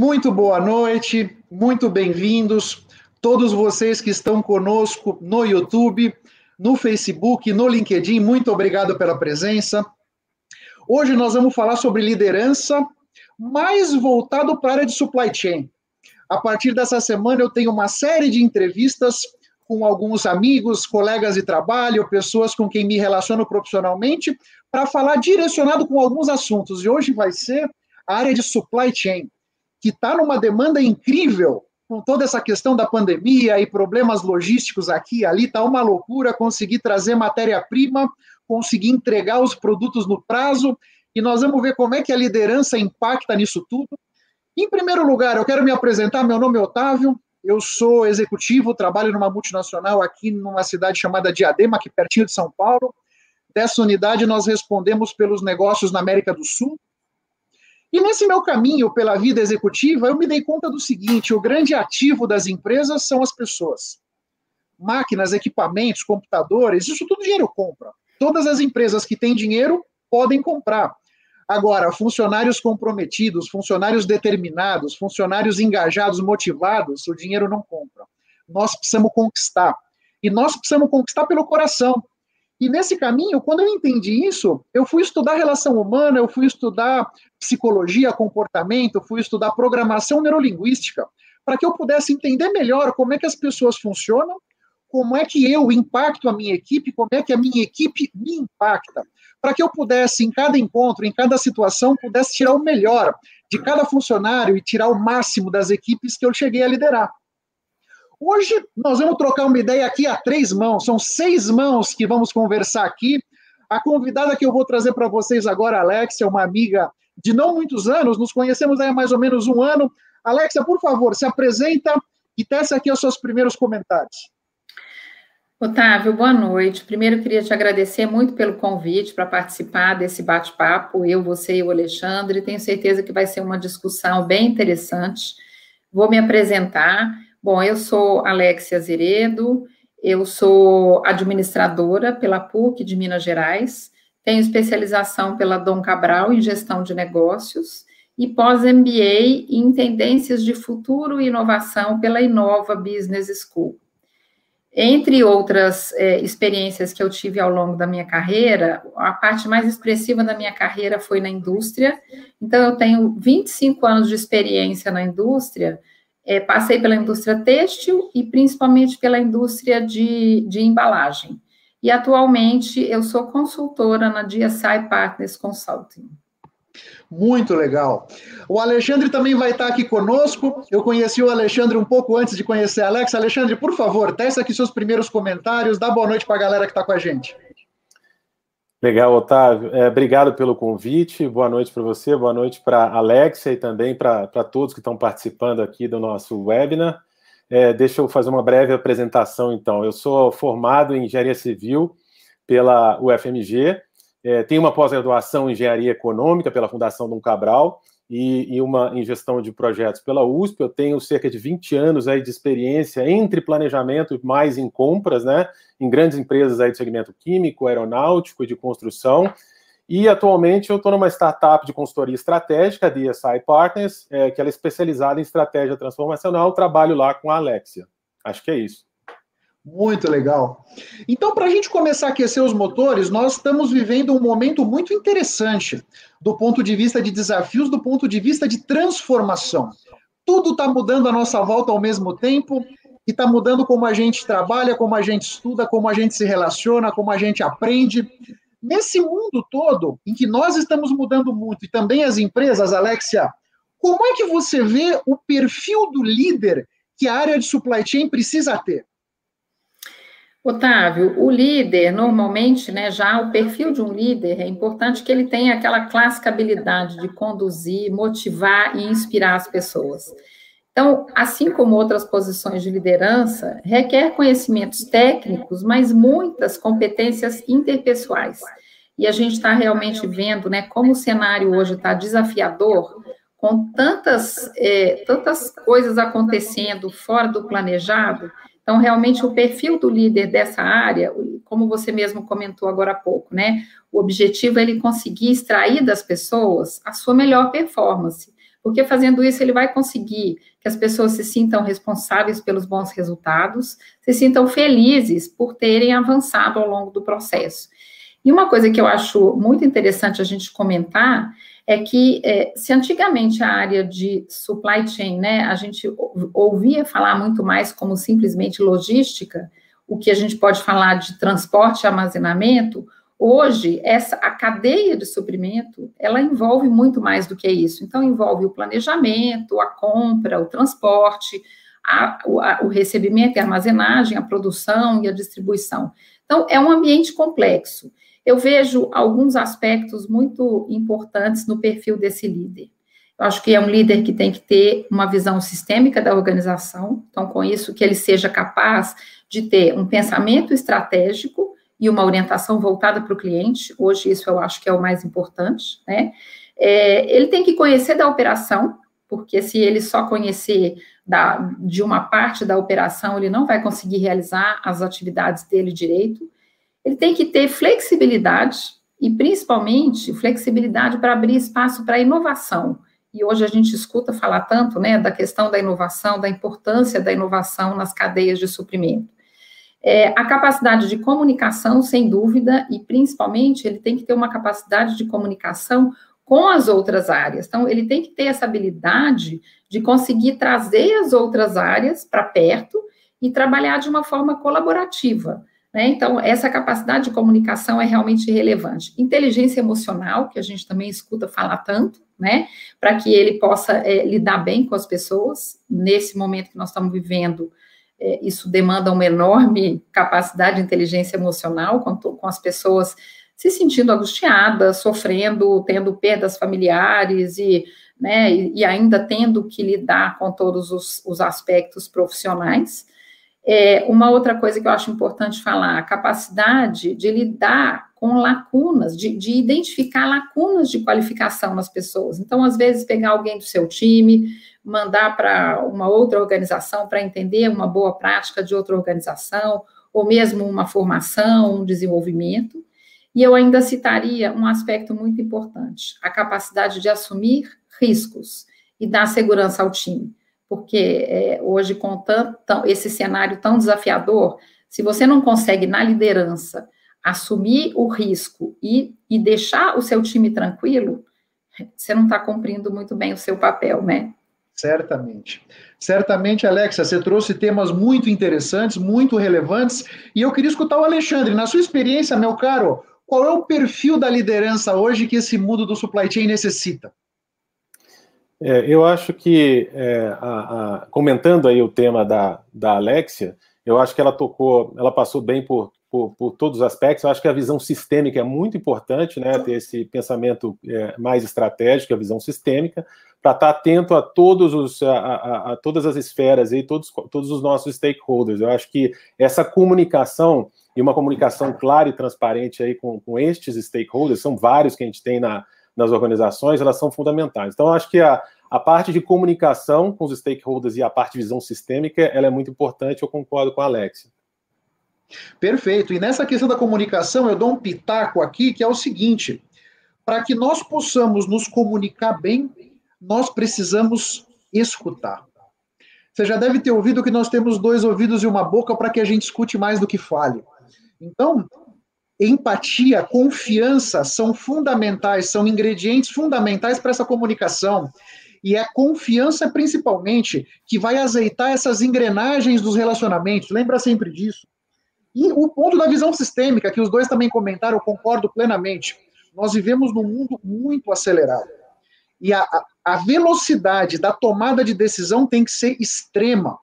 Muito boa noite, muito bem-vindos, todos vocês que estão conosco no YouTube, no Facebook, no LinkedIn, muito obrigado pela presença. Hoje nós vamos falar sobre liderança, mais voltado para a área de supply chain. A partir dessa semana eu tenho uma série de entrevistas com alguns amigos, colegas de trabalho, pessoas com quem me relaciono profissionalmente, para falar direcionado com alguns assuntos. E hoje vai ser a área de supply chain que está numa demanda incrível com toda essa questão da pandemia e problemas logísticos aqui e ali, está uma loucura conseguir trazer matéria-prima, conseguir entregar os produtos no prazo, e nós vamos ver como é que a liderança impacta nisso tudo. Em primeiro lugar, eu quero me apresentar, meu nome é Otávio, eu sou executivo, trabalho numa multinacional aqui numa cidade chamada Diadema, aqui pertinho de São Paulo. Dessa unidade, nós respondemos pelos negócios na América do Sul, e nesse meu caminho pela vida executiva, eu me dei conta do seguinte: o grande ativo das empresas são as pessoas. Máquinas, equipamentos, computadores, isso tudo dinheiro compra. Todas as empresas que têm dinheiro podem comprar. Agora, funcionários comprometidos, funcionários determinados, funcionários engajados, motivados, o dinheiro não compra. Nós precisamos conquistar. E nós precisamos conquistar pelo coração. E nesse caminho, quando eu entendi isso, eu fui estudar relação humana, eu fui estudar psicologia, comportamento, fui estudar programação neurolinguística, para que eu pudesse entender melhor como é que as pessoas funcionam, como é que eu impacto a minha equipe, como é que a minha equipe me impacta, para que eu pudesse, em cada encontro, em cada situação, pudesse tirar o melhor de cada funcionário e tirar o máximo das equipes que eu cheguei a liderar. Hoje nós vamos trocar uma ideia aqui a três mãos, são seis mãos que vamos conversar aqui. A convidada que eu vou trazer para vocês agora, Alexia, uma amiga de não muitos anos, nos conhecemos há mais ou menos um ano. Alexia, por favor, se apresenta e tece aqui os seus primeiros comentários. Otávio, boa noite. Primeiro, queria te agradecer muito pelo convite para participar desse bate-papo, eu, você e o Alexandre. Tenho certeza que vai ser uma discussão bem interessante. Vou me apresentar. Bom, eu sou Alexia Zeredo, eu sou administradora pela PUC de Minas Gerais, tenho especialização pela Dom Cabral em gestão de negócios e pós-MBA em tendências de futuro e inovação pela Inova Business School. Entre outras é, experiências que eu tive ao longo da minha carreira, a parte mais expressiva da minha carreira foi na indústria. Então, eu tenho 25 anos de experiência na indústria, é, passei pela indústria têxtil e principalmente pela indústria de, de embalagem. E atualmente eu sou consultora na DSI Partners Consulting. Muito legal. O Alexandre também vai estar aqui conosco. Eu conheci o Alexandre um pouco antes de conhecer a Alex. Alexandre, por favor, teste aqui seus primeiros comentários. Dá boa noite para a galera que está com a gente. Legal, Otávio. É, obrigado pelo convite. Boa noite para você, boa noite para a Alexia e também para todos que estão participando aqui do nosso webinar. É, deixa eu fazer uma breve apresentação, então. Eu sou formado em Engenharia Civil pela UFMG, é, tenho uma pós-graduação em Engenharia Econômica pela Fundação Dom Cabral e, e, uma em Gestão de Projetos pela USP. Eu tenho cerca de 20 anos aí de experiência entre planejamento e mais em compras, né? em grandes empresas aí de segmento químico, aeronáutico e de construção. E atualmente eu estou numa startup de consultoria estratégica, a DSI Partners, é, que ela é especializada em estratégia transformacional. Trabalho lá com a Alexia. Acho que é isso. Muito legal. Então, para a gente começar a aquecer os motores, nós estamos vivendo um momento muito interessante do ponto de vista de desafios, do ponto de vista de transformação. Tudo está mudando à nossa volta ao mesmo tempo que está mudando como a gente trabalha, como a gente estuda, como a gente se relaciona, como a gente aprende. Nesse mundo todo, em que nós estamos mudando muito, e também as empresas, Alexia, como é que você vê o perfil do líder que a área de supply chain precisa ter? Otávio, o líder, normalmente, né, já o perfil de um líder, é importante que ele tenha aquela clássica habilidade de conduzir, motivar e inspirar as pessoas. Então, assim como outras posições de liderança, requer conhecimentos técnicos, mas muitas competências interpessoais. E a gente está realmente vendo né, como o cenário hoje está desafiador, com tantas, é, tantas coisas acontecendo fora do planejado. Então, realmente, o perfil do líder dessa área, como você mesmo comentou agora há pouco, né? O objetivo é ele conseguir extrair das pessoas a sua melhor performance porque fazendo isso ele vai conseguir que as pessoas se sintam responsáveis pelos bons resultados, se sintam felizes por terem avançado ao longo do processo. E uma coisa que eu acho muito interessante a gente comentar é que é, se antigamente a área de supply chain, né, a gente ouvia falar muito mais como simplesmente logística, o que a gente pode falar de transporte e armazenamento, hoje essa a cadeia de suprimento, ela envolve muito mais do que isso. Então envolve o planejamento, a compra, o transporte, a, o, a, o recebimento e armazenagem, a produção e a distribuição. Então é um ambiente complexo. Eu vejo alguns aspectos muito importantes no perfil desse líder. Eu acho que é um líder que tem que ter uma visão sistêmica da organização, então, com isso, que ele seja capaz de ter um pensamento estratégico e uma orientação voltada para o cliente. Hoje, isso eu acho que é o mais importante, né? É, ele tem que conhecer da operação, porque se ele só conhecer da, de uma parte da operação, ele não vai conseguir realizar as atividades dele direito. Ele tem que ter flexibilidade e, principalmente, flexibilidade para abrir espaço para inovação. E hoje a gente escuta falar tanto, né, da questão da inovação, da importância da inovação nas cadeias de suprimento. É, a capacidade de comunicação, sem dúvida, e principalmente ele tem que ter uma capacidade de comunicação com as outras áreas. Então, ele tem que ter essa habilidade de conseguir trazer as outras áreas para perto e trabalhar de uma forma colaborativa. Né? Então, essa capacidade de comunicação é realmente relevante. Inteligência emocional, que a gente também escuta falar tanto, né? Para que ele possa é, lidar bem com as pessoas. Nesse momento que nós estamos vivendo, é, isso demanda uma enorme capacidade de inteligência emocional, com, com as pessoas se sentindo angustiadas, sofrendo, tendo perdas familiares e, né, e ainda tendo que lidar com todos os, os aspectos profissionais. É, uma outra coisa que eu acho importante falar, a capacidade de lidar com lacunas, de, de, identificar lacunas de qualificação nas pessoas. Então, às vezes, pegar alguém do seu time, mandar para uma outra organização para entender uma boa prática de outra organização, ou mesmo uma formação, um desenvolvimento. E eu ainda citaria um aspecto muito importante: a capacidade de assumir riscos e dar segurança ao time porque é, hoje, com tanto, esse cenário tão desafiador, se você não consegue, na liderança, assumir o risco e, e deixar o seu time tranquilo, você não está cumprindo muito bem o seu papel, né? Certamente. Certamente, Alexa, você trouxe temas muito interessantes, muito relevantes, e eu queria escutar o Alexandre. Na sua experiência, meu caro, qual é o perfil da liderança hoje que esse mundo do supply chain necessita? É, eu acho que, é, a, a, comentando aí o tema da, da Alexia, eu acho que ela tocou, ela passou bem por, por, por, todos os aspectos. Eu acho que a visão sistêmica é muito importante, né? Ter esse pensamento é, mais estratégico, a visão sistêmica, para estar tá atento a todos os, a, a, a, todas as esferas e todos, todos os nossos stakeholders. Eu acho que essa comunicação e uma comunicação clara e transparente aí com, com estes stakeholders, são vários que a gente tem na, nas organizações, elas são fundamentais. Então, acho que a, a parte de comunicação com os stakeholders e a parte de visão sistêmica, ela é muito importante, eu concordo com a Alexia. Perfeito. E nessa questão da comunicação, eu dou um pitaco aqui, que é o seguinte: para que nós possamos nos comunicar bem, nós precisamos escutar. Você já deve ter ouvido que nós temos dois ouvidos e uma boca para que a gente escute mais do que fale. Então, empatia, confiança são fundamentais, são ingredientes fundamentais para essa comunicação. E é confiança, principalmente, que vai azeitar essas engrenagens dos relacionamentos. Lembra sempre disso. E o ponto da visão sistêmica, que os dois também comentaram, eu concordo plenamente. Nós vivemos num mundo muito acelerado. E a, a velocidade da tomada de decisão tem que ser extrema.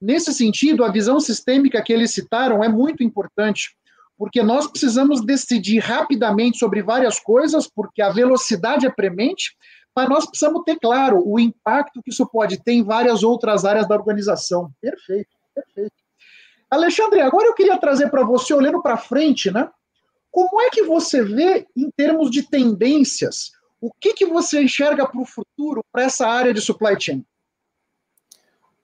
Nesse sentido, a visão sistêmica que eles citaram é muito importante porque nós precisamos decidir rapidamente sobre várias coisas, porque a velocidade é premente, mas nós precisamos ter claro o impacto que isso pode ter em várias outras áreas da organização. Perfeito, perfeito. Alexandre, agora eu queria trazer para você, olhando para frente, né? Como é que você vê, em termos de tendências, o que, que você enxerga para o futuro, para essa área de supply chain?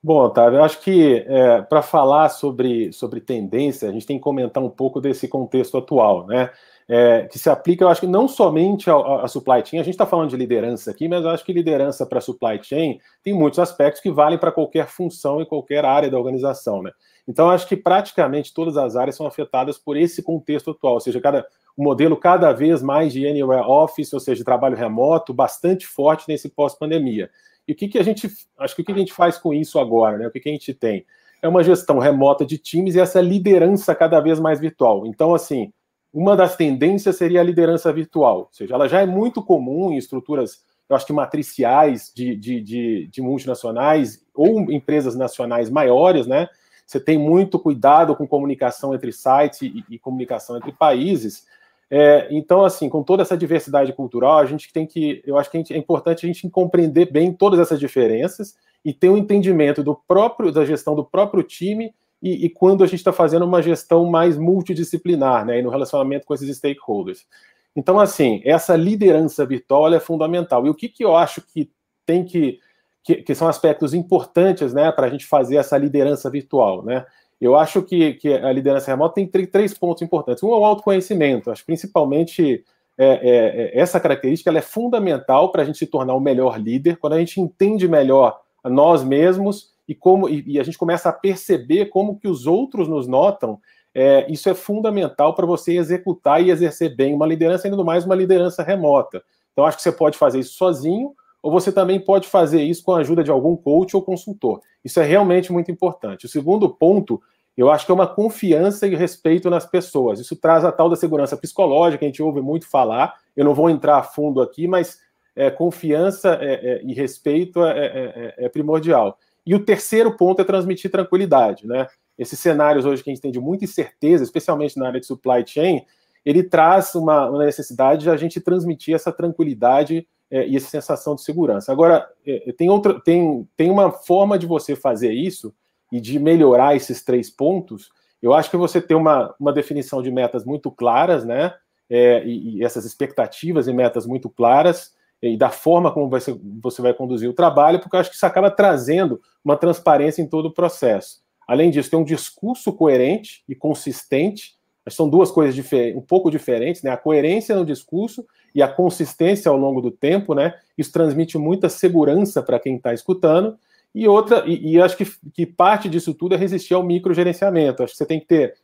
Bom, Otávio, eu acho que é, para falar sobre, sobre tendência, a gente tem que comentar um pouco desse contexto atual, né? é, que se aplica, eu acho que não somente à supply chain, a gente está falando de liderança aqui, mas eu acho que liderança para supply chain tem muitos aspectos que valem para qualquer função e qualquer área da organização, né? Então, acho que praticamente todas as áreas são afetadas por esse contexto atual, ou seja, cada, o modelo cada vez mais de anywhere office, ou seja, trabalho remoto, bastante forte nesse pós-pandemia. E o que, que a gente, acho que o que a gente faz com isso agora, né? O que, que a gente tem? É uma gestão remota de times e essa liderança cada vez mais virtual. Então, assim, uma das tendências seria a liderança virtual, ou seja, ela já é muito comum em estruturas, eu acho que matriciais de, de, de, de multinacionais ou empresas nacionais maiores, né? Você tem muito cuidado com comunicação entre sites e, e comunicação entre países. É, então, assim, com toda essa diversidade cultural, a gente tem que, eu acho que é importante a gente compreender bem todas essas diferenças e ter um entendimento do próprio da gestão do próprio time e, e quando a gente está fazendo uma gestão mais multidisciplinar, né, e no relacionamento com esses stakeholders. Então, assim, essa liderança virtual é fundamental. E o que, que eu acho que tem que, que, que são aspectos importantes, né, para a gente fazer essa liderança virtual, né? Eu acho que, que a liderança remota tem três pontos importantes. Um é o autoconhecimento. Acho principalmente é, é, é, essa característica ela é fundamental para a gente se tornar o melhor líder. Quando a gente entende melhor nós mesmos e como e, e, a gente começa a perceber como que os outros nos notam, é, isso é fundamental para você executar e exercer bem uma liderança, ainda mais uma liderança remota. Então, acho que você pode fazer isso sozinho, ou você também pode fazer isso com a ajuda de algum coach ou consultor. Isso é realmente muito importante. O segundo ponto, eu acho que é uma confiança e respeito nas pessoas. Isso traz a tal da segurança psicológica, a gente ouve muito falar. Eu não vou entrar a fundo aqui, mas é, confiança é, é, e respeito é, é, é, é primordial. E o terceiro ponto é transmitir tranquilidade, né? Esses cenários hoje que a gente tem de muita incerteza, especialmente na área de supply chain, ele traz uma, uma necessidade de a gente transmitir essa tranquilidade é, e essa sensação de segurança. Agora, é, tem, outra, tem, tem uma forma de você fazer isso e de melhorar esses três pontos. Eu acho que você tem uma, uma definição de metas muito claras, né? É, e, e, essas expectativas e metas muito claras, e da forma como vai ser, você vai conduzir o trabalho, porque eu acho que isso acaba trazendo uma transparência em todo o processo. Além disso, tem um discurso coerente e consistente. São duas coisas um pouco diferentes, né? A coerência no discurso e a consistência ao longo do tempo, né? Isso transmite muita segurança para quem está escutando. E outra, e, e acho que, que parte disso tudo é resistir ao microgerenciamento. Acho que você tem que ter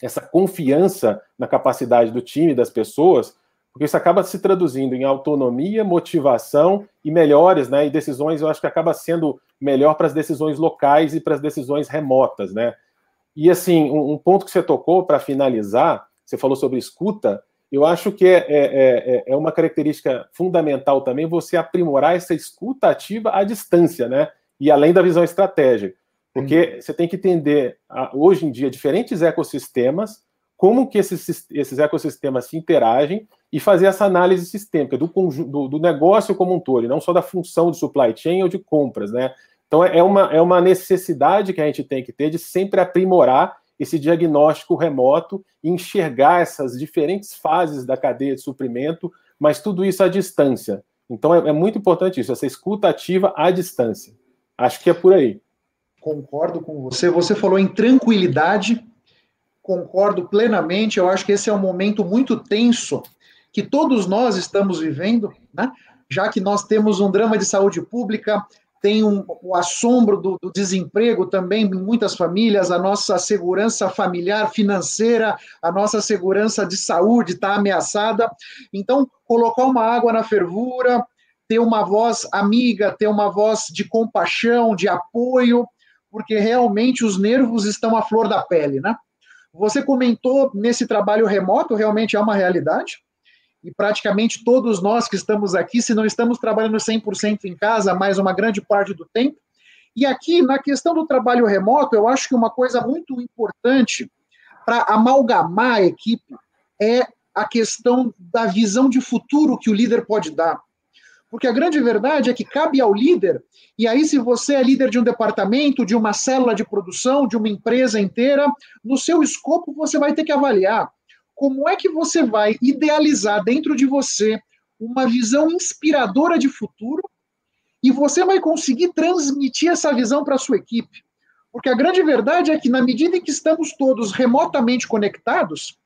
essa confiança na capacidade do time, das pessoas, porque isso acaba se traduzindo em autonomia, motivação e melhores, né? E decisões, eu acho que acaba sendo melhor para as decisões locais e para as decisões remotas, né? E assim, um, um ponto que você tocou para finalizar, você falou sobre escuta, eu acho que é, é, é, é, uma característica fundamental também você aprimorar essa escuta ativa à distância, né? E além da visão estratégica. Porque você tem que entender, hoje em dia, diferentes ecossistemas, como que esses, esses ecossistemas se interagem e fazer essa análise sistêmica do, do, do, negócio como um todo, e não só da função de supply chain ou de compras, né? Então é uma, é uma necessidade que a gente tem que ter de sempre aprimorar esse diagnóstico remoto e enxergar essas diferentes fases da cadeia de suprimento, mas tudo isso à distância. Então é, é muito importante isso, essa escuta ativa à distância. Acho que é por aí. Concordo com você. Você falou em tranquilidade, concordo plenamente. Eu acho que esse é um momento muito tenso que todos nós estamos vivendo, né? já que nós temos um drama de saúde pública, tem um, o assombro do, do, desemprego também em muitas famílias, a nossa segurança familiar, financeira, a nossa segurança de saúde está ameaçada. Então, colocar uma água na fervura, ter uma voz amiga, ter uma voz de compaixão, de apoio, porque realmente os nervos estão à flor da pele, né? Você comentou nesse trabalho remoto, realmente é uma realidade? E praticamente todos nós que estamos aqui, se não estamos trabalhando 100% em casa, mais uma grande parte do tempo. E aqui, na questão do trabalho remoto, eu acho que uma coisa muito importante para amalgamar a equipe é a questão da visão de futuro que o líder pode dar. Porque a grande verdade é que cabe ao líder, e aí, se você é líder de um departamento, de uma célula de produção, de uma empresa inteira, no seu escopo você vai ter que avaliar como é que você vai idealizar dentro de você uma visão inspiradora de futuro e você vai conseguir transmitir essa visão para a sua equipe? Porque a grande verdade é que, na medida em que estamos todos remotamente conectados,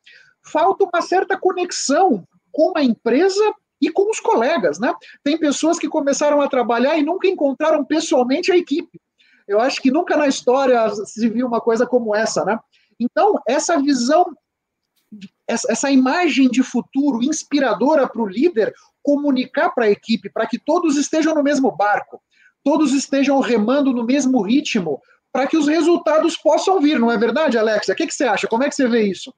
falta uma certa conexão com a empresa e com os colegas, né? Tem pessoas que começaram a trabalhar e nunca encontraram pessoalmente a equipe. Eu acho que nunca na história se viu uma coisa como essa, né? Então, essa visão, essa imagem de futuro inspiradora para o líder comunicar para a equipe, para que todos estejam no mesmo barco, todos estejam remando no mesmo ritmo, para que os resultados possam vir, não é verdade, Alexia? O que, que você acha? Como é que você vê isso?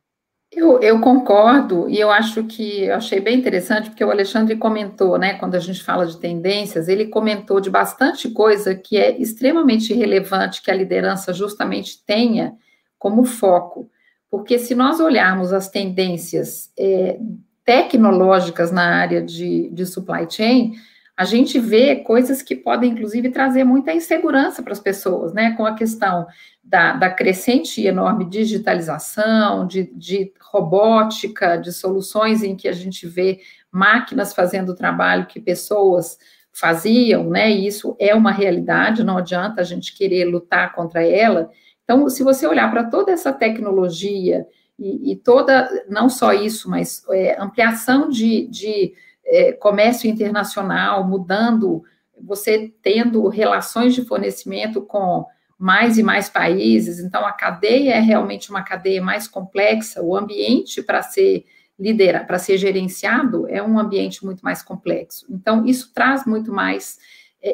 Eu, eu, concordo, e eu acho que eu achei bem interessante, porque o Alexandre comentou, né, quando a gente fala de tendências, ele comentou de bastante coisa que é extremamente relevante que a liderança justamente tenha como foco. Porque se nós olharmos as tendências é, tecnológicas na área de, de supply chain, a gente vê coisas que podem, inclusive, trazer muita insegurança para as pessoas, né? Com a questão da, da crescente e enorme digitalização, de, de, robótica, de soluções em que a gente vê máquinas fazendo o trabalho que pessoas faziam, né? E isso é uma realidade, não adianta a gente querer lutar contra ela. Então, se você olhar para toda essa tecnologia e, e, toda, não só isso, mas é, ampliação de, de é, comércio internacional, mudando, você tendo relações de fornecimento com mais e mais países, então a cadeia é realmente uma cadeia mais complexa, o ambiente para ser liderado, para ser gerenciado, é um ambiente muito mais complexo. Então, isso traz muito mais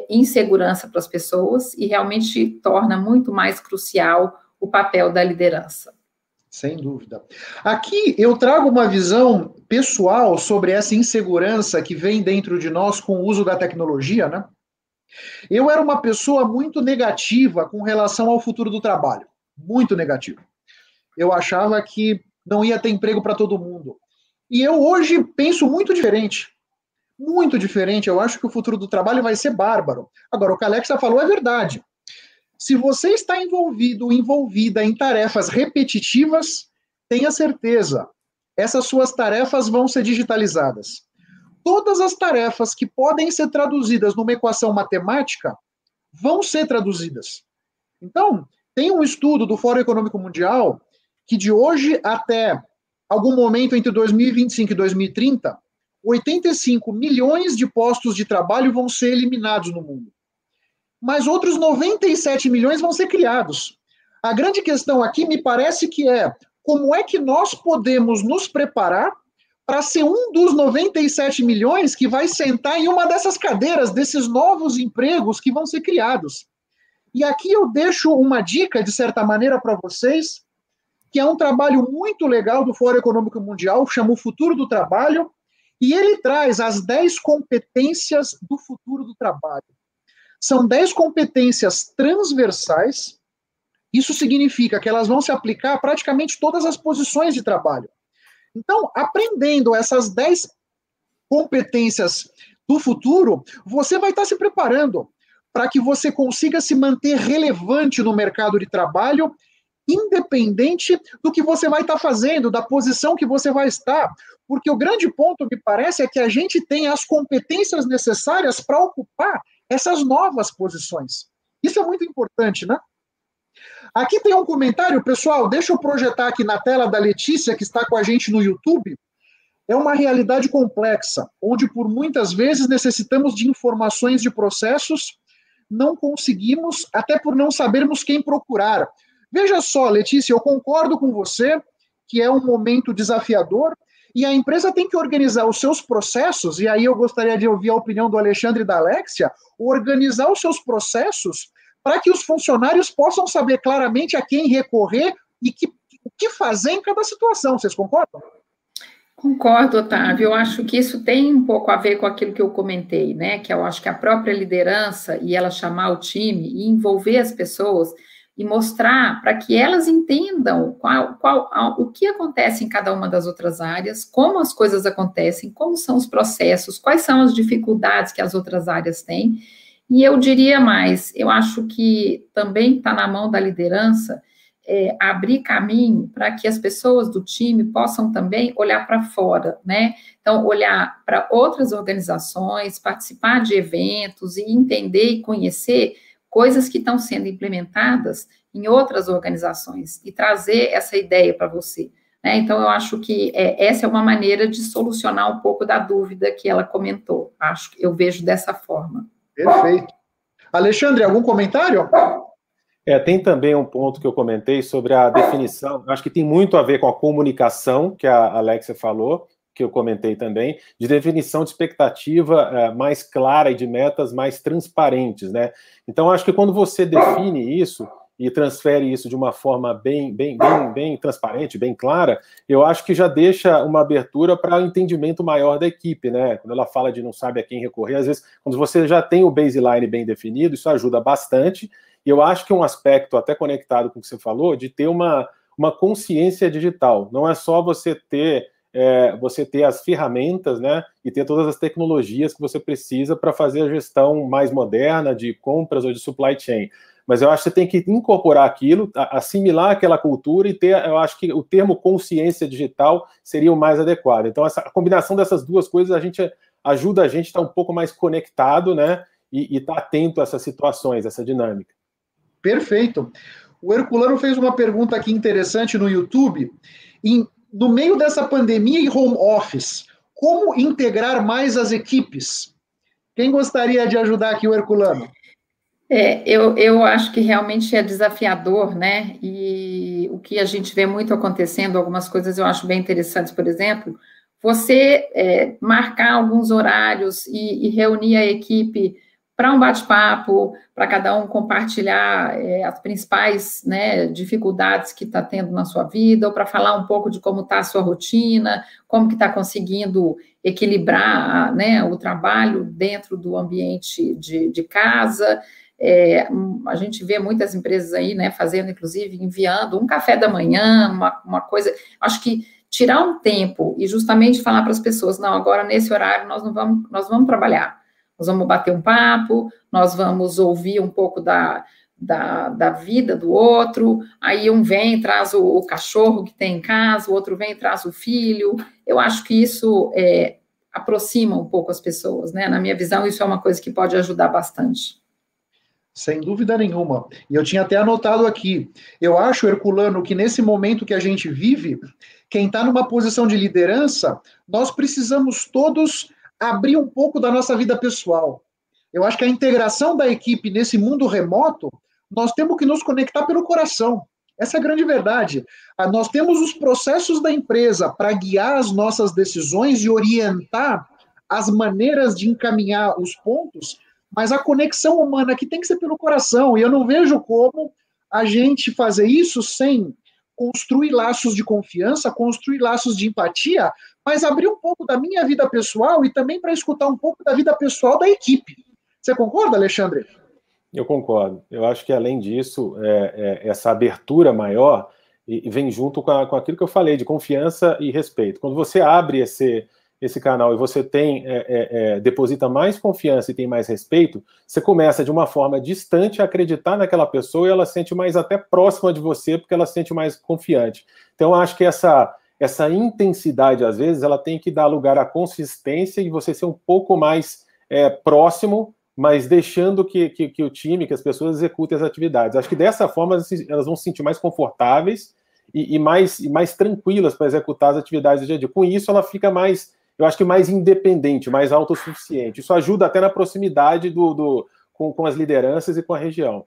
insegurança para as pessoas e realmente torna muito mais crucial o papel da liderança. Sem dúvida. Aqui eu trago uma visão pessoal sobre essa insegurança que vem dentro de nós com o uso da tecnologia, né? Eu era uma pessoa muito negativa com relação ao futuro do trabalho, muito negativa. Eu achava que não ia ter emprego para todo mundo. E eu hoje penso muito diferente. Muito diferente. Eu acho que o futuro do trabalho vai ser bárbaro. Agora, o que a Alexa falou é verdade. Se você está envolvido, envolvida em tarefas repetitivas, tenha certeza, essas suas tarefas vão ser digitalizadas todas as tarefas que podem ser traduzidas numa equação matemática vão ser traduzidas. Então, tem um estudo do Fórum Econômico Mundial que de hoje até algum momento entre 2025 e 2030, 85 milhões de postos de trabalho vão ser eliminados no mundo. Mas outros 97 milhões vão ser criados. A grande questão aqui me parece que é como é que nós podemos nos preparar para ser um dos 97 milhões que vai sentar em uma dessas cadeiras, desses novos empregos que vão ser criados. E aqui eu deixo uma dica, de certa maneira, para vocês, que é um trabalho muito legal do Fórum Econômico Mundial, chama O Futuro do Trabalho, e ele traz as 10 competências do futuro do trabalho. São 10 competências transversais, isso significa que elas vão se aplicar a praticamente todas as posições de trabalho. Então, aprendendo essas 10 competências do futuro, você vai estar se preparando para que você consiga se manter relevante no mercado de trabalho, independente do que você vai estar fazendo, da posição que você vai estar. Porque o grande ponto, me parece, é que a gente tem as competências necessárias para ocupar essas novas posições. Isso é muito importante, né? Aqui tem um comentário, pessoal, deixa eu projetar aqui na tela da Letícia, que está com a gente no YouTube. É uma realidade complexa, onde por muitas vezes necessitamos de informações de processos, não conseguimos, até por não sabermos quem procurar. Veja só, Letícia, eu concordo com você que é um momento desafiador e a empresa tem que organizar os seus processos, e aí eu gostaria de ouvir a opinião do Alexandre e da Alexia, organizar os seus processos para que os funcionários possam saber claramente a quem recorrer e que, o que fazer em cada situação. Vocês concordam? Concordo, Otávio. Eu acho que isso tem um pouco a ver com aquilo que eu comentei, né? Que eu acho que a própria liderança e ela chamar o time e envolver as pessoas e mostrar para que elas entendam qual, qual, o que acontece em cada uma das outras áreas, como as coisas acontecem, como são os processos, quais são as dificuldades que as outras áreas têm e eu diria mais, eu acho que também está na mão da liderança é, abrir caminho para que as pessoas do time possam também olhar para fora, né? Então, olhar para outras organizações, participar de eventos e entender e conhecer coisas que estão sendo implementadas em outras organizações e trazer essa ideia para você. Né? Então, eu acho que é, essa é uma maneira de solucionar um pouco da dúvida que ela comentou. Acho que eu vejo dessa forma. Perfeito. Alexandre, algum comentário? É, tem também um ponto que eu comentei sobre a definição, acho que tem muito a ver com a comunicação, que a Alexia falou, que eu comentei também, de definição de expectativa é, mais clara e de metas mais transparentes, né? Então, acho que quando você define isso, e transfere isso de uma forma bem, bem, bem, bem transparente, bem clara, eu acho que já deixa uma abertura para um entendimento maior da equipe, né? Quando ela fala de não sabe a quem recorrer, às vezes, quando você já tem o baseline bem definido, isso ajuda bastante. E eu acho que um aspecto, até conectado com o que você falou, de ter uma, uma consciência digital. Não é só você ter é, você ter as ferramentas, né, e ter todas as tecnologias que você precisa para fazer a gestão mais moderna de compras ou de supply chain mas eu acho que você tem que incorporar aquilo, assimilar aquela cultura e ter, eu acho que o termo consciência digital seria o mais adequado. Então, essa a combinação dessas duas coisas a gente ajuda a gente a estar um pouco mais conectado, né? E estar atento a essas situações, essa dinâmica. Perfeito. O Herculano fez uma pergunta aqui interessante no YouTube. Em, no meio dessa pandemia e home office, como integrar mais as equipes? Quem gostaria de ajudar aqui o Herculano? É, eu, eu acho que realmente é desafiador, né? E o que a gente vê muito acontecendo, algumas coisas eu acho bem interessantes, por exemplo, você é, marcar alguns horários e, e, reunir a equipe para um bate-papo, para cada um compartilhar é, as principais né, dificuldades que está tendo na sua vida, ou para falar um pouco de como está a sua rotina, como que está conseguindo equilibrar né, o trabalho dentro do ambiente de, de casa. É, a gente vê muitas empresas aí, né, fazendo, inclusive, enviando um café da manhã, uma, uma coisa. Acho que tirar um tempo e justamente falar para as pessoas, não, agora nesse horário nós não vamos, nós vamos trabalhar, nós vamos bater um papo, nós vamos ouvir um pouco da, da, da vida do outro, aí um vem traz o, o, cachorro que tem em casa, o outro vem traz o filho. Eu acho que isso é, aproxima um pouco as pessoas, né? Na minha visão, isso é uma coisa que pode ajudar bastante. Sem dúvida nenhuma. E eu tinha até anotado aqui. Eu acho, Herculano, que nesse momento que a gente vive, quem está numa posição de liderança, nós precisamos todos abrir um pouco da nossa vida pessoal. Eu acho que a integração da equipe nesse mundo remoto, nós temos que nos conectar pelo coração. Essa é a grande verdade. Ah, nós temos os processos da empresa para guiar as nossas decisões e orientar as maneiras de encaminhar os pontos, mas a conexão humana que tem que ser pelo coração, e eu não vejo como a gente fazer isso sem construir laços de confiança, construir laços de empatia, mas abrir um pouco da minha vida pessoal e também para escutar um pouco da vida pessoal da equipe. Você concorda, Alexandre? Eu concordo. Eu acho que, além disso, é, é, essa abertura maior e, vem junto com, a, com aquilo que eu falei de confiança e respeito. Quando você abre esse, esse canal e você tem é, é, é, deposita mais confiança e tem mais respeito, você começa de uma forma distante a acreditar naquela pessoa e ela sente mais até próxima de você porque ela sente mais confiante. Então acho que essa essa intensidade às vezes ela tem que dar lugar à consistência e você ser um pouco mais é, próximo, mas deixando que, que, que, o time, que as pessoas executem as atividades. Acho que dessa forma elas vão se sentir mais confortáveis e, e mais, e mais tranquilas para executar as atividades do dia a dia. Com isso, ela fica mais eu acho que mais independente, mais autossuficiente. Isso ajuda até na proximidade do, do com, com, as lideranças e com a região.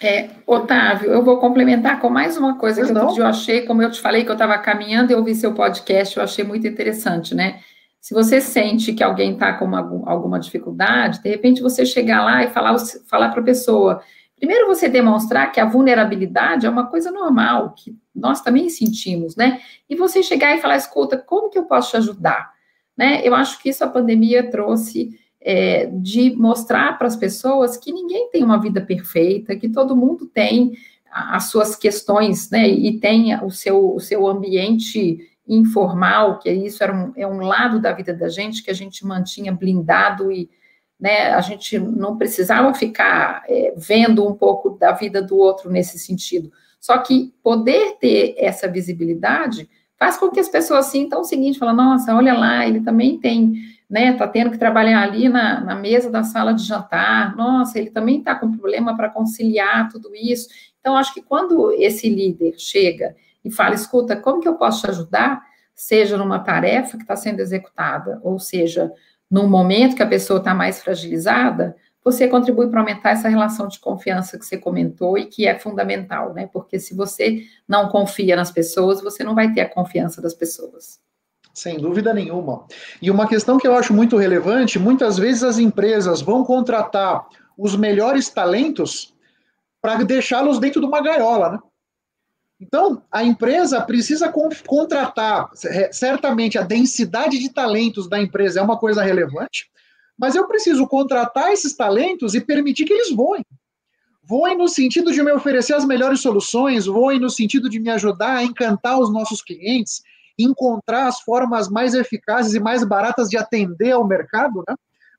É, Otávio, eu vou complementar com mais uma coisa pois que não. eu achei, como eu te falei que eu estava caminhando e ouvi seu podcast, eu achei muito interessante, né? Se você sente que alguém está com uma, alguma dificuldade, de repente você chegar lá e falar, falar para a pessoa, Primeiro, você demonstrar que a vulnerabilidade é uma coisa normal, que nós também sentimos, né? E você chegar e falar, escuta, como que eu posso te ajudar? Né? Eu acho que isso a pandemia trouxe é, de mostrar para as pessoas que ninguém tem uma vida perfeita, que todo mundo tem as suas questões, né? E tem o seu, o seu ambiente informal, que isso era um, é um lado da vida da gente que a gente mantinha blindado e né? A gente não precisava ficar é, vendo um pouco da vida do outro nesse sentido. Só que poder ter essa visibilidade faz com que as pessoas sintam o seguinte, falam, nossa, olha lá, ele também tem, né, tá tendo que trabalhar ali na, na mesa da sala de jantar, nossa, ele também está com problema para conciliar tudo isso. Então, acho que quando esse líder chega e fala: escuta, como que eu posso te ajudar? Seja numa tarefa que está sendo executada, ou seja, num momento que a pessoa está mais fragilizada, você contribui para aumentar essa relação de confiança que você comentou e que é fundamental, né? Porque se você não confia nas pessoas, você não vai ter a confiança das pessoas. Sem dúvida nenhuma. E uma questão que eu acho muito relevante: muitas vezes as empresas vão contratar os melhores talentos para deixá-los dentro de uma gaiola, né? Então, a empresa precisa contratar, certamente a densidade de talentos da empresa é uma coisa relevante, mas eu preciso contratar esses talentos e permitir que eles voem. Voem no sentido de me oferecer as melhores soluções, voem no sentido de me ajudar a encantar os nossos clientes, encontrar as formas mais eficazes e mais baratas de atender ao mercado, né?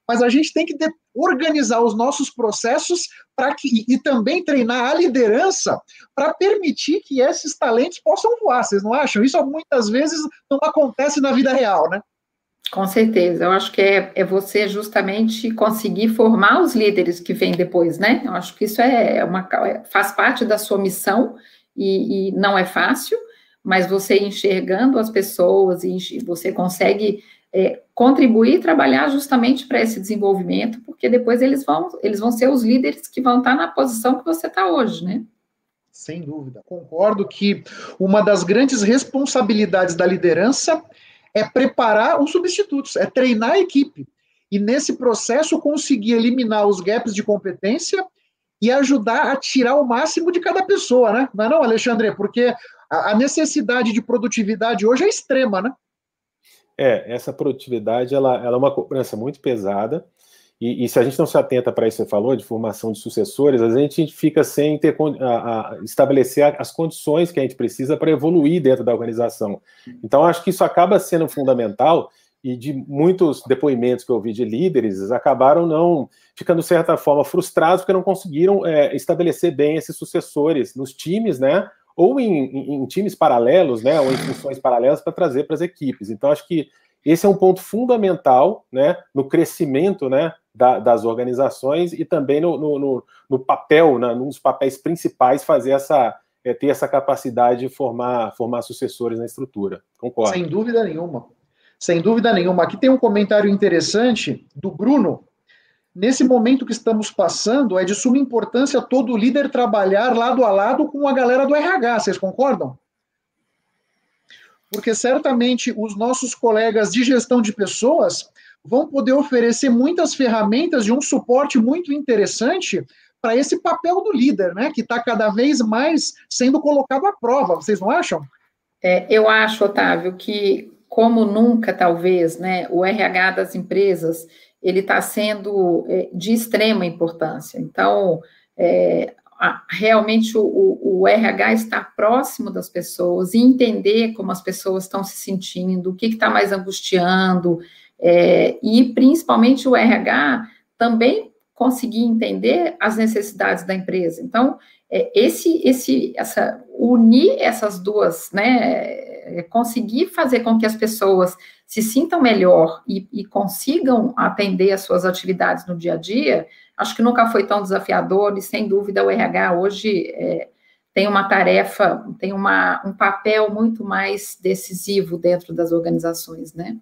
Mas a gente tem que organizar os nossos processos para que e também treinar a liderança para permitir que esses talentos possam voar. Vocês não acham? Isso muitas vezes não acontece na vida real, né? Com certeza, eu acho que é, é você justamente conseguir formar os líderes que vêm depois, né? Eu acho que isso é uma é, faz parte da sua missão e, e não é fácil, mas você enxergando as pessoas e você consegue é, contribuir e trabalhar justamente para esse desenvolvimento, porque depois eles vão, eles vão ser os líderes que vão estar na posição que você está hoje, né? Sem dúvida. Concordo que uma das grandes responsabilidades da liderança é preparar os substitutos, é treinar a equipe. E nesse processo conseguir eliminar os gaps de competência e ajudar a tirar o máximo de cada pessoa, né? Não é não, Alexandre? Porque a necessidade de produtividade hoje é extrema, né? É, essa produtividade ela, ela é uma cobrança muito pesada. E, e, se a gente não se atenta para isso que você falou, de formação de sucessores, a gente fica sem ter, a, a, estabelecer as condições que a gente precisa para evoluir dentro da organização. Então, acho que isso acaba sendo fundamental e de muitos depoimentos que eu ouvi de líderes acabaram não ficando, de certa forma, frustrados porque não conseguiram é, estabelecer bem esses sucessores nos times, né? Ou em, em, em times paralelos, né? Ou em funções paralelas para trazer para as equipes. Então, acho que esse é um ponto fundamental né, no crescimento né, da, das organizações e também no, no, no papel, né, num dos papéis principais, fazer essa, é, ter essa capacidade de formar, formar sucessores na estrutura. Concordo. Sem dúvida nenhuma. Sem dúvida nenhuma. Aqui tem um comentário interessante do Bruno. Nesse momento que estamos passando, é de suma importância todo líder trabalhar lado a lado com a galera do RH. Vocês concordam? porque certamente os nossos colegas de gestão de pessoas vão poder oferecer muitas ferramentas e um suporte muito interessante para esse papel do líder, né, que está cada vez mais sendo colocado à prova. Vocês não acham? É, eu acho, Otávio, que como nunca, talvez, né, o RH das empresas ele está sendo é, de extrema importância. Então, é, realmente o, o, RH estar próximo das pessoas e entender como as pessoas estão se sentindo, o que está mais angustiando, é, e principalmente o RH também conseguir entender as necessidades da empresa. Então, é, esse, esse, essa, unir essas duas, né, é, conseguir fazer com que as pessoas se sintam melhor e, e consigam atender as suas atividades no dia a dia, acho que nunca foi tão desafiador e, sem dúvida, o RH hoje é, tem uma tarefa, tem uma, um papel muito mais decisivo dentro das organizações, né?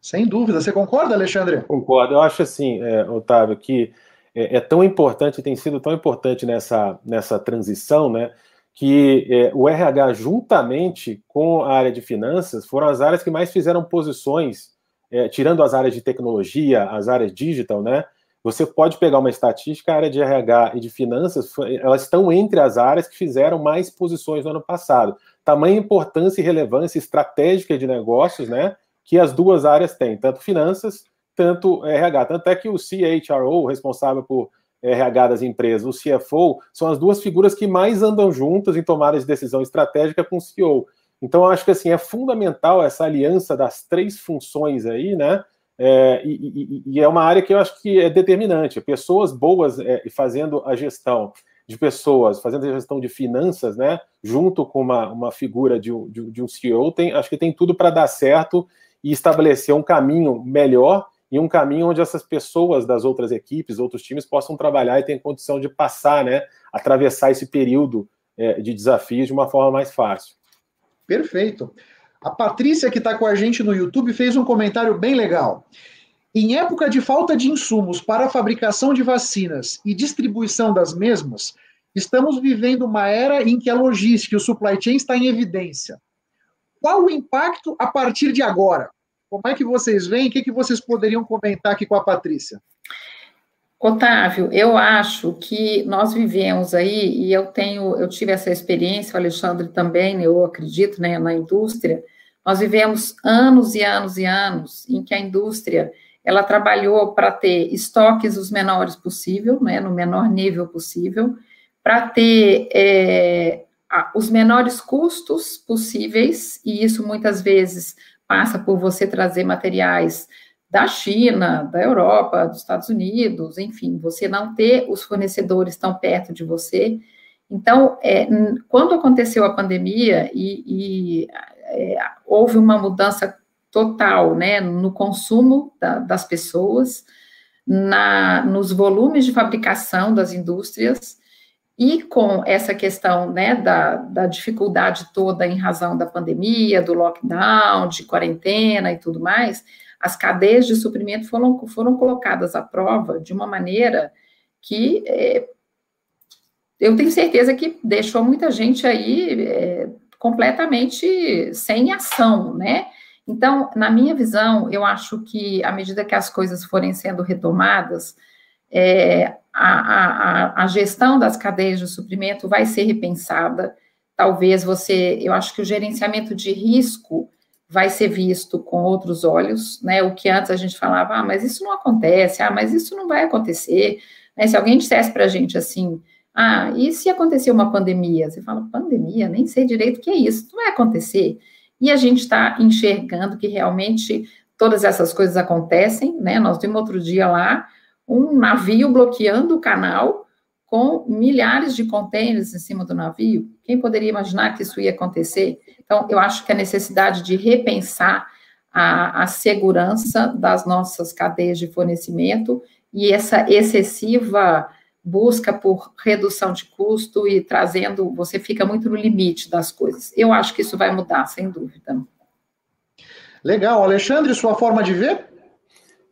Sem dúvida. Você concorda, Alexandre? Concordo. Eu acho assim, é, Otávio, que é, é, tão importante, tem sido tão importante nessa, nessa transição, né? Que é, o RH, juntamente com a área de finanças, foram as áreas que mais fizeram posições, é, tirando as áreas de tecnologia, as áreas digital, né? Você pode pegar uma estatística, a área de RH e de finanças, elas estão entre as áreas que fizeram mais posições no ano passado. Tamanha importância e relevância estratégica de negócios, né? Que as duas áreas têm, tanto finanças, tanto RH. Tanto é que o CHRO, responsável por RH das empresas, o CFO, são as duas figuras que mais andam juntas em tomada de decisão estratégica com o CEO. Então, acho que assim é fundamental essa aliança das três funções aí, né? É, e, e, e, é uma área que eu acho que é determinante. Pessoas boas é, fazendo a gestão de pessoas, fazendo a gestão de finanças, né, junto com uma, uma figura de, de, de um CEO, tem, acho que tem tudo para dar certo e estabelecer um caminho melhor e um caminho onde essas pessoas das outras equipes, outros times, possam trabalhar e ter condição de passar, né, atravessar esse período é, de desafios de uma forma mais fácil. Perfeito. A Patrícia, que está com a gente no YouTube, fez um comentário bem legal. Em época de falta de insumos para a fabricação de vacinas e distribuição das mesmas, estamos vivendo uma era em que a logística e o supply chain está em evidência. Qual o impacto a partir de agora? Como é que vocês veem? O que, que vocês poderiam comentar aqui com a Patrícia? Otávio, eu acho que nós vivemos aí, e eu tenho, eu tive essa experiência, o Alexandre também, eu acredito, né, na indústria, nós vivemos anos e anos e anos em que a indústria, ela trabalhou para ter estoques os menores possível, né, no menor nível possível, para ter é, os menores custos possíveis, e isso muitas vezes passa por você trazer materiais da China, da Europa, dos Estados Unidos, enfim, você não ter os fornecedores tão perto de você. Então, é, quando aconteceu a pandemia e, e é, houve uma mudança total, né, no consumo da, das pessoas, na, nos volumes de fabricação das indústrias, e com essa questão, né, da, da dificuldade toda em razão da pandemia, do lockdown, de quarentena e tudo mais, as cadeias de suprimento foram, foram colocadas à prova de uma maneira que é, eu tenho certeza que deixou muita gente aí é, completamente sem ação, né? Então, na minha visão, eu acho que à medida que as coisas forem sendo retomadas, é, a, a, a gestão das cadeias de suprimento vai ser repensada. Talvez você, eu acho que o gerenciamento de risco vai ser visto com outros olhos, né? O que antes a gente falava, ah, mas isso não acontece, ah, mas isso não vai acontecer. Né? Se alguém dissesse para a gente assim, ah, e se acontecer uma pandemia? Você fala, pandemia? Nem sei direito o que é isso, não vai acontecer. E a gente está enxergando que realmente todas essas coisas acontecem, né? Nós vimos outro dia lá um navio bloqueando o canal com milhares de contêineres em cima do navio. Quem poderia imaginar que isso ia acontecer? Então, eu acho que a necessidade de repensar a, a segurança das nossas cadeias de fornecimento e essa excessiva busca por redução de custo e trazendo, você fica muito no limite das coisas. Eu acho que isso vai mudar, sem dúvida. Legal. Alexandre, sua forma de ver?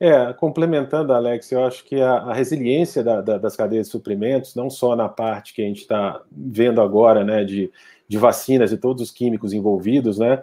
É, complementando, Alex, eu acho que a, a resiliência da, da, das cadeias de suprimentos, não só na parte que a gente está vendo agora, né, de, de vacinas e todos os químicos envolvidos, né,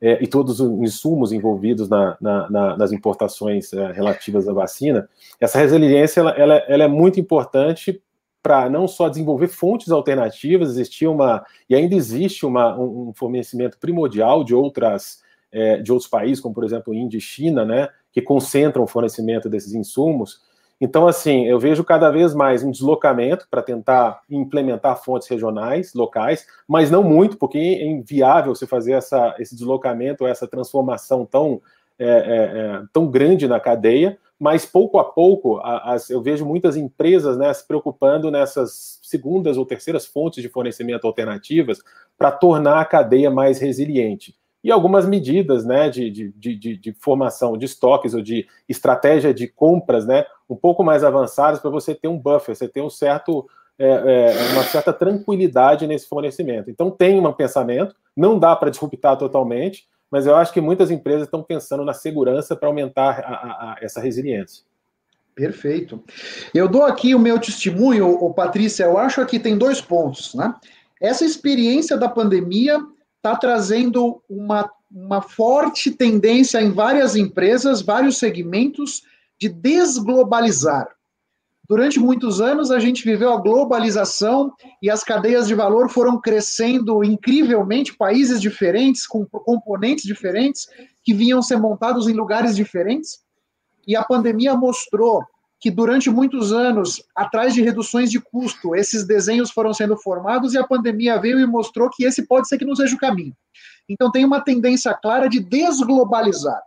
é, e todos os insumos envolvidos na, na, na, nas importações é, relativas à vacina, essa resiliência ela, ela, ela é muito importante para não só desenvolver fontes alternativas, existia uma e ainda existe uma, um, um fornecimento primordial de outras é, de outros países, como por exemplo Índia e China, né, que concentram o fornecimento desses insumos. Então, assim, eu vejo cada vez mais um deslocamento para tentar implementar fontes regionais, locais, mas não muito, porque é inviável você fazer essa, esse deslocamento, essa transformação tão, é, é, é, tão grande na cadeia, mas pouco a pouco as, eu vejo muitas empresas né, se preocupando nessas segundas ou terceiras fontes de fornecimento alternativas para tornar a cadeia mais resiliente e algumas medidas né, de, de, de, de, formação de estoques ou de estratégia de compras né, um pouco mais avançadas para você ter um buffer, você ter um certo, é, é, uma certa tranquilidade nesse fornecimento. Então tem um pensamento, não dá para disruptar totalmente, mas eu acho que muitas empresas estão pensando na segurança para aumentar a, a, a essa resiliência. Perfeito. Eu dou aqui o meu testemunho, o Patrícia, eu acho que tem dois pontos, né? Essa experiência da pandemia está trazendo uma, uma forte tendência em várias empresas, vários segmentos, de desglobalizar. Durante muitos anos, a gente viveu a globalização e as cadeias de valor foram crescendo incrivelmente, países diferentes, com componentes diferentes, que vinham ser montados em lugares diferentes. E a pandemia mostrou que durante muitos anos, atrás de reduções de custo, esses desenhos foram sendo formados e a pandemia veio e mostrou que esse pode ser que não seja o caminho. Então tem uma tendência clara de desglobalizar.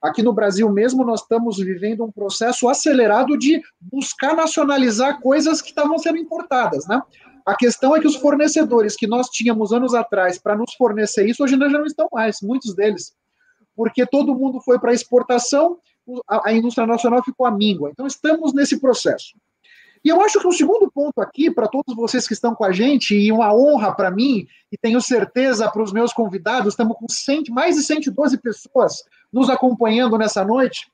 Aqui no Brasil mesmo, nós estamos vivendo um processo acelerado de buscar nacionalizar coisas que estavam sendo importadas, né? A questão é que os fornecedores que nós tínhamos anos atrás para nos fornecer isso, hoje já não estão mais, muitos deles. Porque todo mundo foi para exportação a, indústria nacional ficou amíngua. Então, estamos nesse processo. E eu acho que um segundo ponto aqui, para todos vocês que estão com a gente, e uma honra para mim, e tenho certeza para os meus convidados, estamos com 100, mais de 112 pessoas nos acompanhando nessa noite,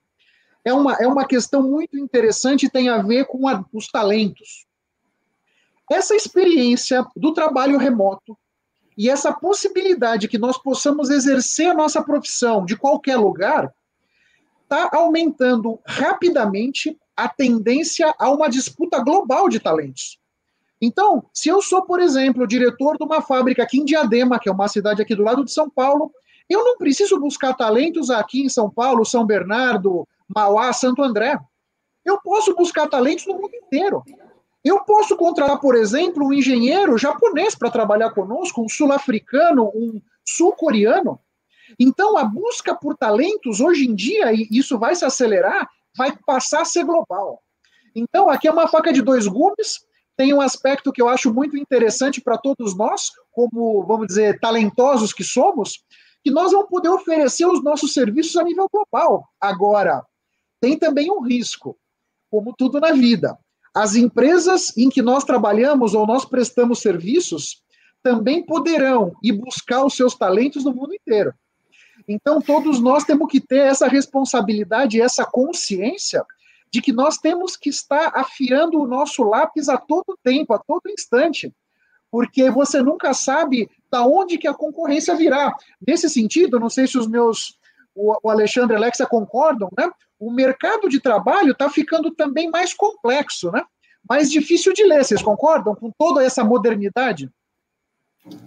é uma, é uma questão muito interessante e tem a ver com a, os talentos. Essa experiência do trabalho remoto e essa possibilidade que nós possamos exercer a nossa profissão de qualquer lugar está aumentando rapidamente a tendência a uma disputa global de talentos. Então, se eu sou, por exemplo, diretor de uma fábrica aqui em Diadema, que é uma cidade aqui do lado de São Paulo, eu não preciso buscar talentos aqui em São Paulo, São Bernardo, Mauá, Santo André. Eu posso buscar talentos no mundo inteiro. Eu posso contratar, por exemplo, um engenheiro japonês para trabalhar conosco, um sul-africano, um sul-coreano. Então, a busca por talentos, hoje em dia, e isso vai se acelerar, vai passar a ser global. Então, aqui é uma faca de dois gumes, tem um aspecto que eu acho muito interessante para todos nós, como, vamos dizer, talentosos que somos, que nós vamos poder oferecer os nossos serviços a nível global. Agora, tem também um risco, como tudo na vida. As empresas em que nós trabalhamos ou nós prestamos serviços também poderão ir buscar os seus talentos no mundo inteiro. Então, todos nós temos que ter essa responsabilidade, essa consciência de que nós temos que estar afiando o nosso lápis a todo tempo, a todo instante, porque você nunca sabe da onde que a concorrência virá. Nesse sentido, não sei se os meus, o, Alexandre e a Alexa concordam, né? O mercado de trabalho está ficando também mais complexo, né? Mais difícil de ler, vocês concordam com toda essa modernidade?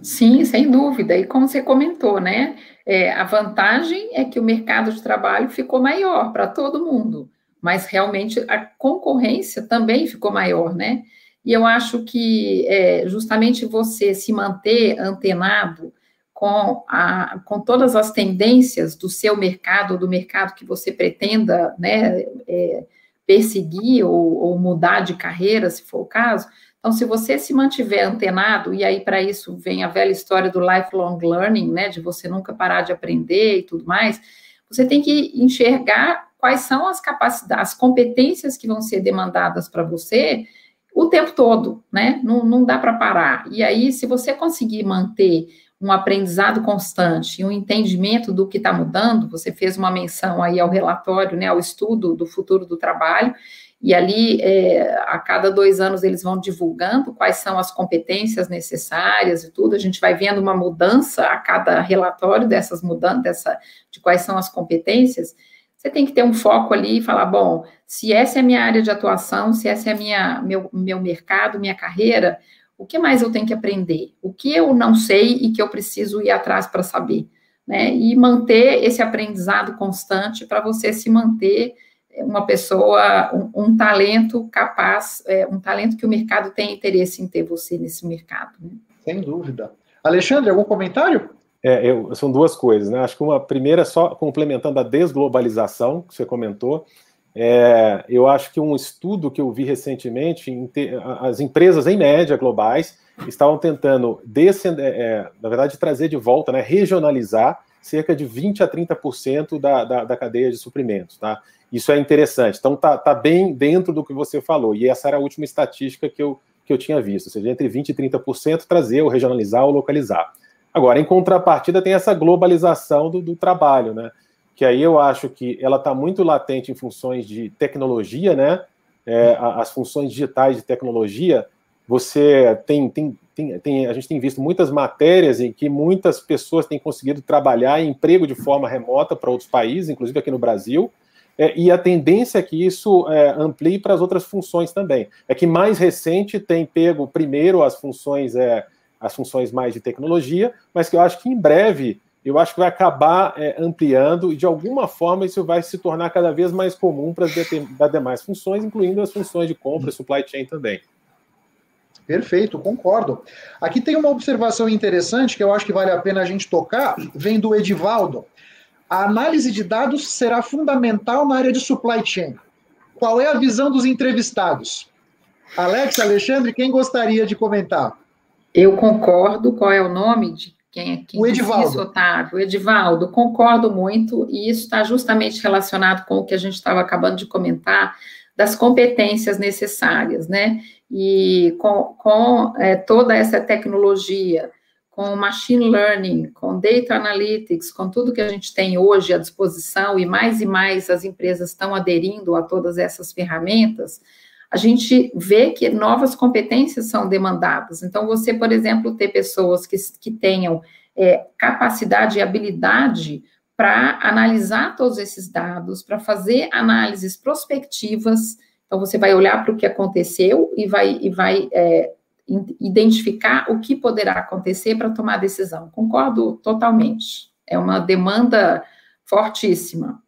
Sim, sem dúvida. E como você comentou, né? É, a vantagem é que o mercado de trabalho ficou maior para todo mundo, mas realmente a concorrência também ficou maior, né? E eu acho que é, justamente você se manter antenado com, a, com todas as tendências do seu mercado, do mercado que você pretenda né, é, perseguir ou, ou mudar de carreira, se for o caso, então, se você se mantiver antenado, e aí para isso vem a velha história do lifelong learning, né, de você nunca parar de aprender e tudo mais, você tem que enxergar quais são as capacidades, as competências que vão ser demandadas para você o tempo todo, né? Não, não dá para parar. E aí, se você conseguir manter um aprendizado constante e um entendimento do que está mudando, você fez uma menção aí ao relatório, né, ao estudo do futuro do trabalho, e ali, é, a cada dois anos, eles vão divulgando quais são as competências necessárias e tudo. A gente vai vendo uma mudança a cada relatório dessas mudanças, dessa, de quais são as competências. Você tem que ter um foco ali e falar: bom, se essa é a minha área de atuação, se essa é minha, meu, meu mercado, minha carreira, o que mais eu tenho que aprender? O que eu não sei e que eu preciso ir atrás para saber? Né? E manter esse aprendizado constante para você se manter uma pessoa, um, um talento capaz, é, um talento que o mercado tem interesse em ter você nesse mercado. Né? Sem dúvida. Alexandre, algum comentário? É, eu, são duas coisas, né? Acho que uma primeira, só complementando a desglobalização que você comentou, é, eu acho que um estudo que eu vi recentemente, as empresas em média globais estavam tentando, descender, é, na verdade, trazer de volta, né, regionalizar cerca de 20 a 30% da, da, da cadeia de suprimentos. Tá? Isso é interessante. Então, tá, tá bem dentro do que você falou. E essa era a última estatística que eu, que eu tinha visto. Ou seja, entre 20% e 30% trazer, ou regionalizar, ou localizar. Agora, em contrapartida, tem essa globalização do, do trabalho, né? Que aí eu acho que ela está muito latente em funções de tecnologia, né? É, as funções digitais de tecnologia, você tem, tem, tem, tem, a gente tem visto muitas matérias em que muitas pessoas têm conseguido trabalhar em emprego de forma remota para outros países, inclusive aqui no Brasil, é, e a tendência é que isso é, amplie para as outras funções também. É que mais recente tem pego primeiro as funções, é, as funções mais de tecnologia, mas que eu acho que em breve eu acho que vai acabar é, ampliando e de alguma forma isso vai se tornar cada vez mais comum para as demais funções, incluindo as funções de compra e supply chain também. Perfeito, concordo. Aqui tem uma observação interessante que eu acho que vale a pena a gente tocar, vem do Edivaldo a análise de dados será fundamental na área de supply chain. Qual é a visão dos entrevistados? Alex, Alexandre, quem gostaria de comentar? Eu concordo. Qual é o nome de quem, é quem o Edivaldo. Otávio? Edivaldo, concordo muito, e isso está justamente relacionado com o que a gente estava acabando de comentar das competências necessárias, né? E com, com é, toda essa tecnologia, com machine learning, com data analytics, com tudo que a gente tem hoje à disposição, e mais e mais as empresas estão aderindo a todas essas ferramentas, a gente vê que novas competências são demandadas. Então, você, por exemplo, ter pessoas que, que tenham é, capacidade e habilidade para analisar todos esses dados, para fazer análises prospectivas. Então, você vai olhar para o que aconteceu e vai, e vai é, identificar o que poderá acontecer para tomar decisão. Concordo totalmente. É uma demanda fortíssima.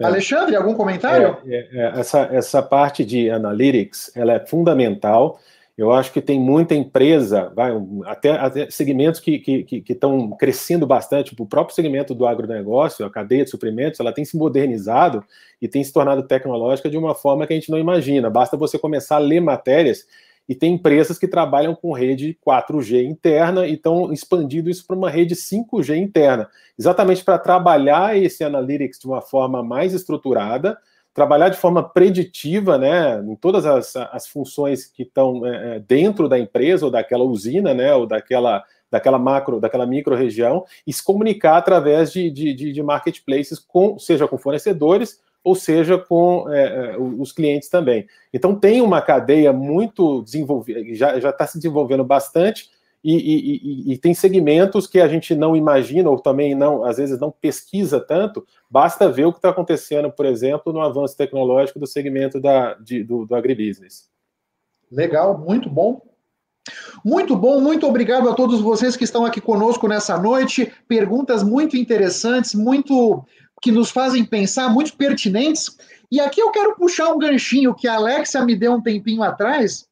É. Alexandre, algum comentário? É, é, é, essa, essa parte de analytics, ela é fundamental. Eu acho que tem muita empresa, vai, até, até segmentos que estão que, que, que crescendo bastante, o próprio segmento do agronegócio, a cadeia de suprimentos, ela tem se modernizado e tem se tornado tecnológica de uma forma que a gente não imagina. Basta você começar a ler matérias e tem empresas que trabalham com rede 4G interna e estão expandindo isso para uma rede 5G interna, exatamente para trabalhar esse analytics de uma forma mais estruturada, trabalhar de forma preditiva, né, em todas as, as funções que estão é, é, dentro da empresa ou daquela usina, né, ou daquela daquela macro, daquela micro região e se comunicar através de, de, de marketplaces, com, seja com fornecedores ou seja com é, é os clientes também. Então tem uma cadeia muito desenvolvida, já está se desenvolvendo bastante, e, e, e, e, tem segmentos que a gente não imagina, ou também não, às vezes não pesquisa tanto, basta ver o que está acontecendo, por exemplo, no avanço tecnológico do segmento da, de, do, do agribusiness. Legal, muito bom. Muito bom, muito obrigado a todos vocês que estão aqui conosco nessa noite. Perguntas muito interessantes, muito que nos fazem pensar, muito pertinentes. E aqui eu quero puxar um ganchinho que a Alexia me deu um tempinho atrás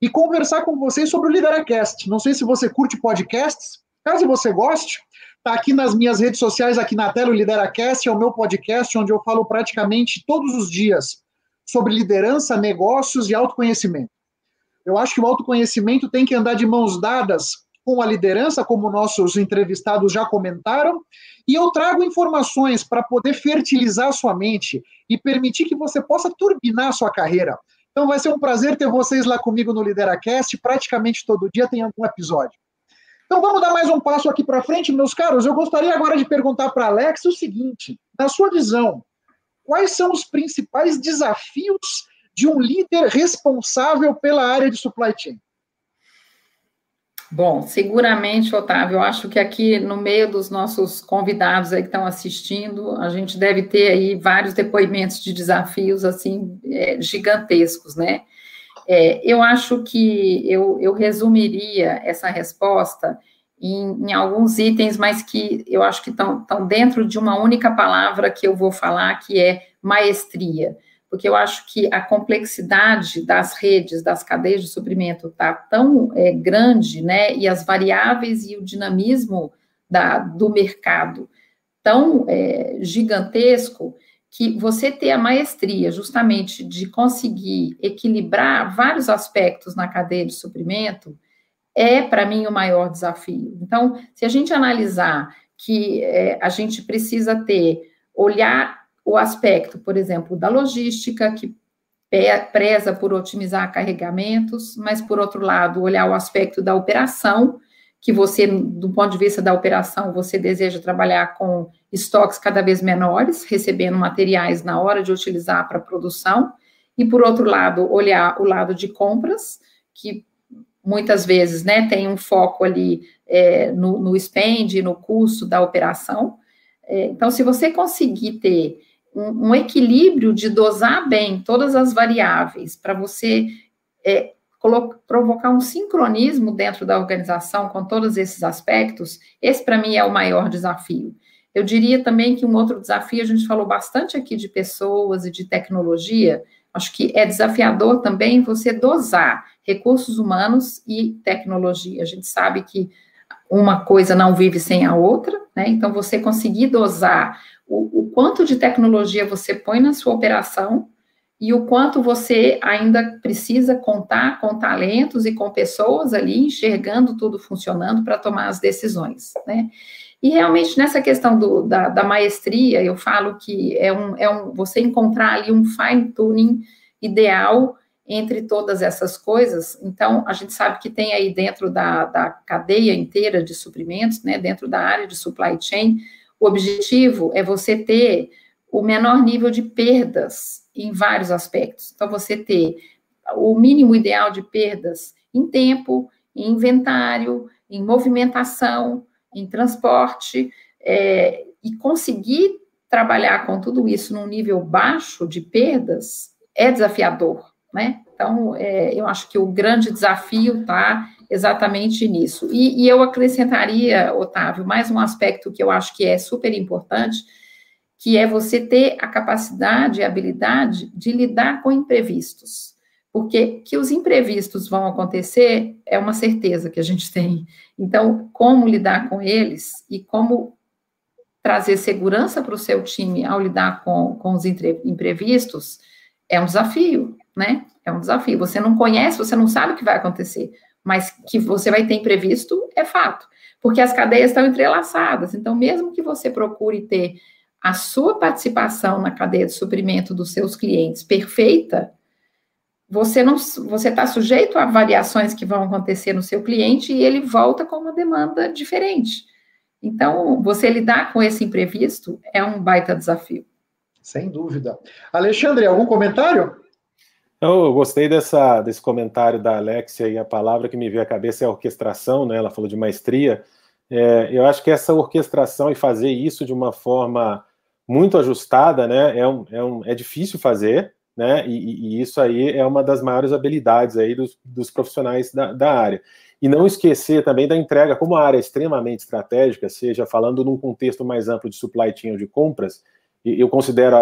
e conversar com vocês sobre o Lideracast. Não sei se você curte podcasts, caso você goste, tá aqui nas minhas redes sociais, aqui na tela, o Lideracast é o meu podcast, onde eu falo praticamente todos os dias sobre liderança, negócios e autoconhecimento. Eu acho que o autoconhecimento tem que andar de mãos dadas com a liderança, como nossos entrevistados já comentaram, e eu trago informações para poder fertilizar sua mente e permitir que você possa turbinar sua carreira. Então vai ser um prazer ter vocês lá comigo no Lideracast, praticamente todo dia tem algum episódio. Então vamos dar mais um passo aqui para frente, meus caros. Eu gostaria agora de perguntar para Alex o seguinte: na sua visão, quais são os principais desafios de um líder responsável pela área de supply chain? Bom, seguramente, Otávio, eu acho que aqui no meio dos nossos convidados aí que estão assistindo, a gente deve ter aí vários depoimentos de desafios, assim, é, gigantescos, né? É, eu acho que eu, eu resumiria essa resposta em, em, alguns itens, mas que eu acho que estão dentro de uma única palavra que eu vou falar, que é maestria porque eu acho que a complexidade das redes, das cadeias de suprimento está tão é, grande, né, e as variáveis e o dinamismo da, do mercado tão é, gigantesco, que você ter a maestria justamente de conseguir equilibrar vários aspectos na cadeia de suprimento é, para mim, o maior desafio. Então, se a gente analisar que é, a gente precisa ter, olhar o aspecto, por exemplo, da logística, que preza por otimizar carregamentos, mas, por outro lado, olhar o aspecto da operação, que você, do ponto de vista da operação, você deseja trabalhar com estoques cada vez menores, recebendo materiais na hora de utilizar para produção, e, por outro lado, olhar o lado de compras, que muitas vezes né, tem um foco ali é, no, no spend, no custo da operação. É, então, se você conseguir ter um, um equilíbrio de dosar bem todas as variáveis para você é, provocar um sincronismo dentro da organização com todos esses aspectos, esse para mim é o maior desafio. Eu diria também que um outro desafio, a gente falou bastante aqui de pessoas e de tecnologia, acho que é desafiador também você dosar recursos humanos e tecnologia. A gente sabe que uma coisa não vive sem a outra, né? Então, você conseguir dosar o, o quanto de tecnologia você põe na sua operação e o quanto você ainda precisa contar com talentos e com pessoas ali enxergando tudo funcionando para tomar as decisões, né? E realmente nessa questão do, da, da, maestria, eu falo que é um, é um você encontrar ali um fine tuning ideal entre todas essas coisas. Então, a gente sabe que tem aí dentro da, da cadeia inteira de suprimentos, né, dentro da área de supply chain, o objetivo é você ter o menor nível de perdas em vários aspectos. Então, você ter o mínimo ideal de perdas em tempo, em inventário, em movimentação, em transporte, é, e conseguir trabalhar com tudo isso num nível baixo de perdas é desafiador, né? Então, é, eu acho que o grande desafio está exatamente nisso. E, e, eu acrescentaria, Otávio, mais um aspecto que eu acho que é super importante, que é você ter a capacidade e habilidade de lidar com imprevistos. Porque que os imprevistos vão acontecer é uma certeza que a gente tem. Então, como lidar com eles e como trazer segurança para o seu time ao lidar com, com os imprevistos é um desafio, né? É um desafio. Você não conhece, você não sabe o que vai acontecer, mas que você vai ter imprevisto é fato, porque as cadeias estão entrelaçadas. Então, mesmo que você procure ter a sua participação na cadeia de suprimento dos seus clientes perfeita, você não você está sujeito a variações que vão acontecer no seu cliente e ele volta com uma demanda diferente. Então, você lidar com esse imprevisto é um baita desafio. Sem dúvida. Alexandre, algum comentário? Eu gostei dessa, desse comentário da Alexia e a palavra que me veio à cabeça é orquestração, né? Ela falou de maestria. É, eu acho que essa orquestração e fazer isso de uma forma muito ajustada, né? É, um, é, um, é difícil fazer, né? E, e, isso aí é uma das maiores habilidades aí dos, dos profissionais da, da, área. E não esquecer também da entrega, como a área é extremamente estratégica, seja falando num contexto mais amplo de supply chain ou de compras, eu considero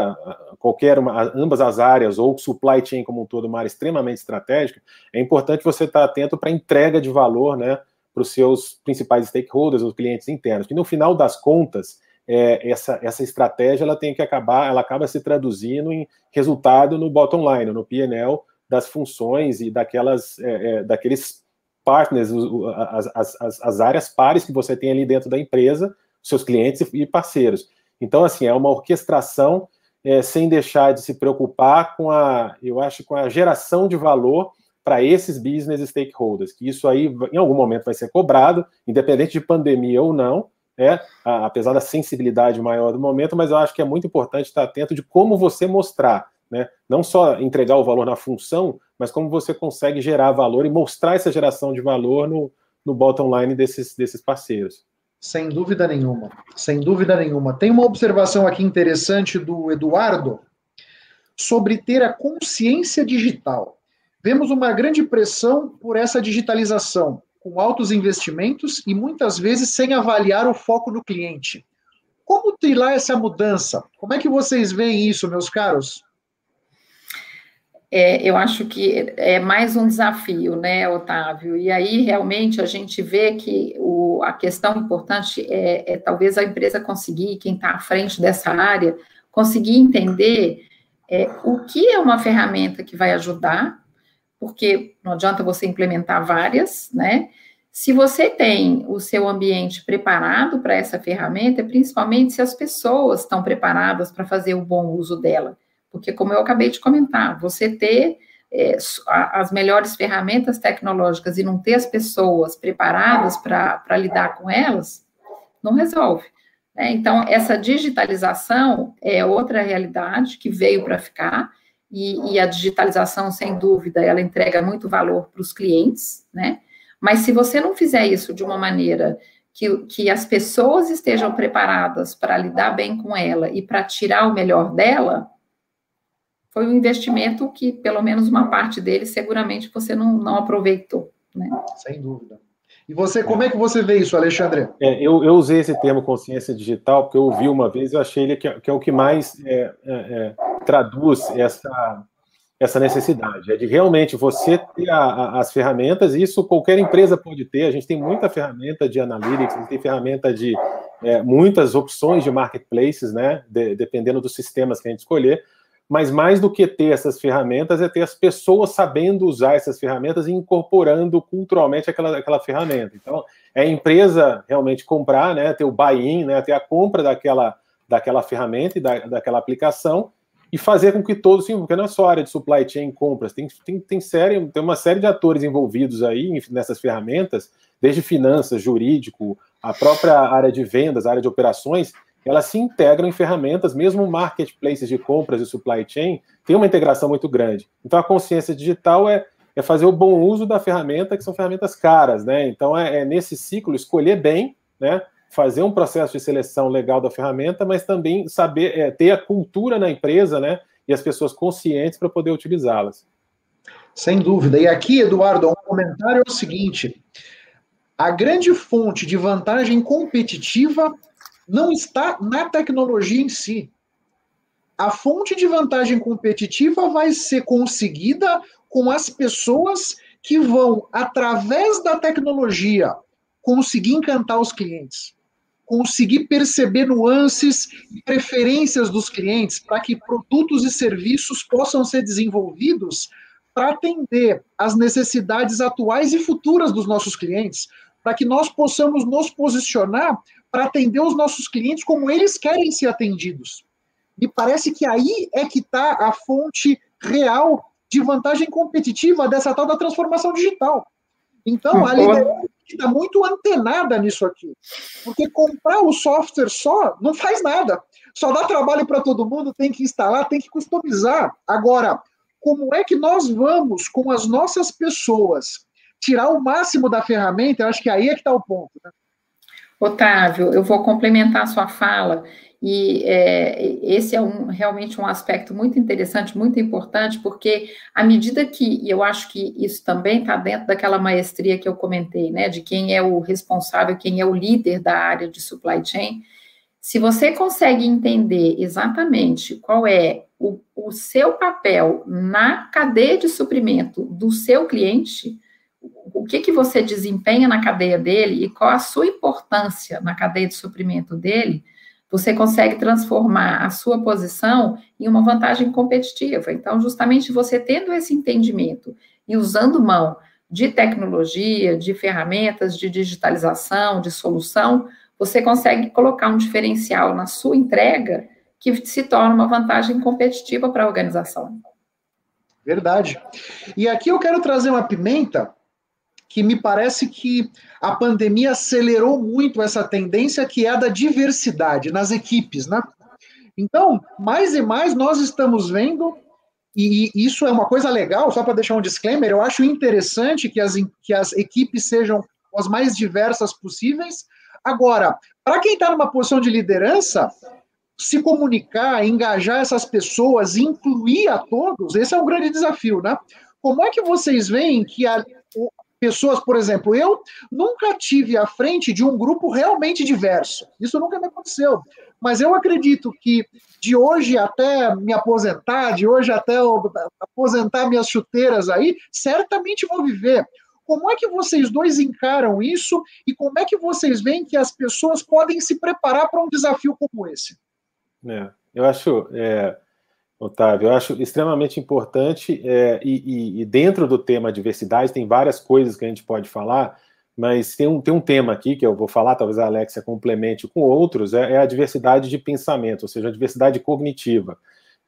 qualquer uma, ambas as áreas, ou supply chain como um todo, uma área extremamente estratégica, é importante você estar atento para a entrega de valor né, para os seus principais stakeholders, os clientes internos, que no final das contas, é, essa, essa estratégia ela tem que acabar, ela acaba se traduzindo em resultado no bottom line, no PNL das funções e daquelas, é, é, daqueles partners, as, as, as áreas pares que você tem ali dentro da empresa, seus clientes e parceiros. Então, assim, é uma orquestração é, sem deixar de se preocupar com a, eu acho, com a geração de valor para esses business stakeholders, que isso aí em algum momento vai ser cobrado, independente de pandemia ou não, é, apesar da sensibilidade maior do momento, mas eu acho que é muito importante estar atento de como você mostrar, né? Não só entregar o valor na função, mas como você consegue gerar valor e mostrar essa geração de valor no, no bottom line desses, desses parceiros. Sem dúvida nenhuma, sem dúvida nenhuma. Tem uma observação aqui interessante do Eduardo sobre ter a consciência digital. Vemos uma grande pressão por essa digitalização, com altos investimentos e muitas vezes sem avaliar o foco no cliente. Como trilhar essa mudança? Como é que vocês veem isso, meus caros? É, eu acho que é mais um desafio, né, Otávio? E aí realmente a gente vê que o, a questão importante é, é talvez a empresa conseguir, quem está à frente dessa área, conseguir entender é, o que é uma ferramenta que vai ajudar, porque não adianta você implementar várias, né? Se você tem o seu ambiente preparado para essa ferramenta, principalmente se as pessoas estão preparadas para fazer o bom uso dela. Porque, como eu acabei de comentar, você ter é, as melhores ferramentas tecnológicas e não ter as pessoas preparadas para lidar com elas, não resolve. Né? Então, essa digitalização é outra realidade que veio para ficar, e, e, a digitalização, sem dúvida, ela entrega muito valor para os clientes, né? Mas se você não fizer isso de uma maneira que, que as pessoas estejam preparadas para lidar bem com ela e para tirar o melhor dela, foi um investimento que, pelo menos uma parte dele, seguramente você não, não aproveitou. Né? Sem dúvida. E você, como é que você vê isso, Alexandre? É, eu, eu, usei esse termo consciência digital porque eu ouvi uma vez, eu achei ele que, é, que é o que mais é, é, é, traduz essa, essa necessidade, é de realmente você ter a, a, as ferramentas, e isso qualquer empresa pode ter, a gente tem muita ferramenta de analytics, a gente tem ferramenta de é, muitas opções de marketplaces, né, de, dependendo dos sistemas que a gente escolher, mas mais do que ter essas ferramentas, é ter as pessoas sabendo usar essas ferramentas e incorporando culturalmente aquela, aquela ferramenta. Então, é a empresa realmente comprar, né, ter o buy-in, né, ter a compra daquela, daquela ferramenta e da, daquela aplicação e fazer com que todos se porque não é só área de supply chain compras, tem, tem, tem, série, tem uma série de atores envolvidos aí nessas ferramentas, desde finanças, jurídico, a própria área de vendas, a área de operações, elas se integram em ferramentas, mesmo marketplaces de compras e supply chain, tem uma integração muito grande. Então a consciência digital é, é fazer o bom uso da ferramenta, que são ferramentas caras, né? Então é, é nesse ciclo escolher bem, né? Fazer um processo de seleção legal da ferramenta, mas também saber é, ter a cultura na empresa, né? E as pessoas conscientes para poder utilizá-las. Sem dúvida. E aqui, Eduardo, um comentário é o seguinte: a grande fonte de vantagem competitiva não está na tecnologia em si. A fonte de vantagem competitiva vai ser conseguida com as pessoas que vão, através da tecnologia, conseguir encantar os clientes, conseguir perceber nuances e preferências dos clientes para que produtos e serviços possam ser desenvolvidos para atender às necessidades atuais e futuras dos nossos clientes, para que nós possamos nos posicionar para atender os nossos clientes como eles querem ser atendidos. Me parece que aí é que está a fonte real de vantagem competitiva dessa tal da transformação digital. Então, a liderança está muito antenada nisso aqui. Porque comprar o software só não faz nada. Só dá trabalho para todo mundo, tem que instalar, tem que customizar. Agora, como é que nós vamos, com as nossas pessoas, tirar o máximo da ferramenta? Eu acho que aí é que está o ponto. Né? Otávio, eu vou complementar a sua fala, e é, esse é um, realmente um aspecto muito interessante, muito importante, porque à medida que, e eu acho que isso também está dentro daquela maestria que eu comentei, né, de quem é o responsável, quem é o líder da área de supply chain, se você consegue entender exatamente qual é o, o seu papel na cadeia de suprimento do seu cliente, o que, que você desempenha na cadeia dele e qual a sua importância na cadeia de suprimento dele, você consegue transformar a sua posição em uma vantagem competitiva. Então, justamente você tendo esse entendimento e usando mão de tecnologia, de ferramentas, de digitalização, de solução, você consegue colocar um diferencial na sua entrega que se torna uma vantagem competitiva para a organização. Verdade. E aqui eu quero trazer uma pimenta que me parece que a pandemia acelerou muito essa tendência que é a da diversidade nas equipes, né? Então, mais e mais nós estamos vendo, e isso é uma coisa legal, só para deixar um disclaimer, eu acho interessante que as, que as equipes sejam as mais diversas possíveis. Agora, para quem está numa posição de liderança, se comunicar, engajar essas pessoas, incluir a todos, esse é um grande desafio, né? Como é que vocês veem que a, pessoas, por exemplo, eu nunca tive à frente de um grupo realmente diverso. Isso nunca me aconteceu. Mas eu acredito que de hoje até me aposentar, de hoje até aposentar minhas chuteiras aí, certamente vou viver. Como é que vocês dois encaram isso e como é que vocês veem que as pessoas podem se preparar para um desafio como esse? É, eu acho, é, Otávio, eu acho extremamente importante, é, e, e, e, dentro do tema diversidade tem várias coisas que a gente pode falar, mas tem um, tem um tema aqui que eu vou falar, talvez a Alexia complemente com outros, é, é a diversidade de pensamento, ou seja, a diversidade cognitiva.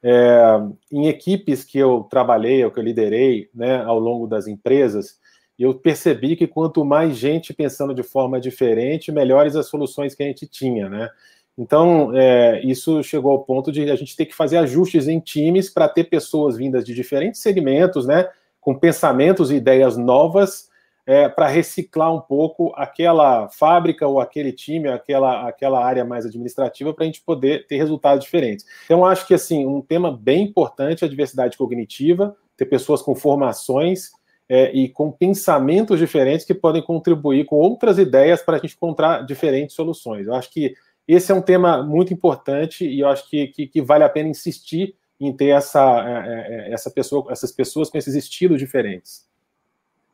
É, em equipes que eu trabalhei, ou que eu liderei né, ao longo das empresas, eu percebi que quanto mais gente pensando de forma diferente, melhores as soluções que a gente tinha, né? Então, é, isso chegou ao ponto de a gente ter que fazer ajustes em times para ter pessoas vindas de diferentes segmentos, né, com pensamentos e ideias novas, é, para reciclar um pouco aquela fábrica ou aquele time, aquela, aquela área mais administrativa, para a gente poder ter resultados diferentes. Então, acho que assim, um tema bem importante é a diversidade cognitiva, ter pessoas com formações é, e com pensamentos diferentes que podem contribuir com outras ideias para a gente encontrar diferentes soluções. Eu acho que esse é um tema muito importante e eu acho que, que, que vale a pena insistir em ter essa, é, é, é, essa pessoa, essas pessoas com esses estilos diferentes.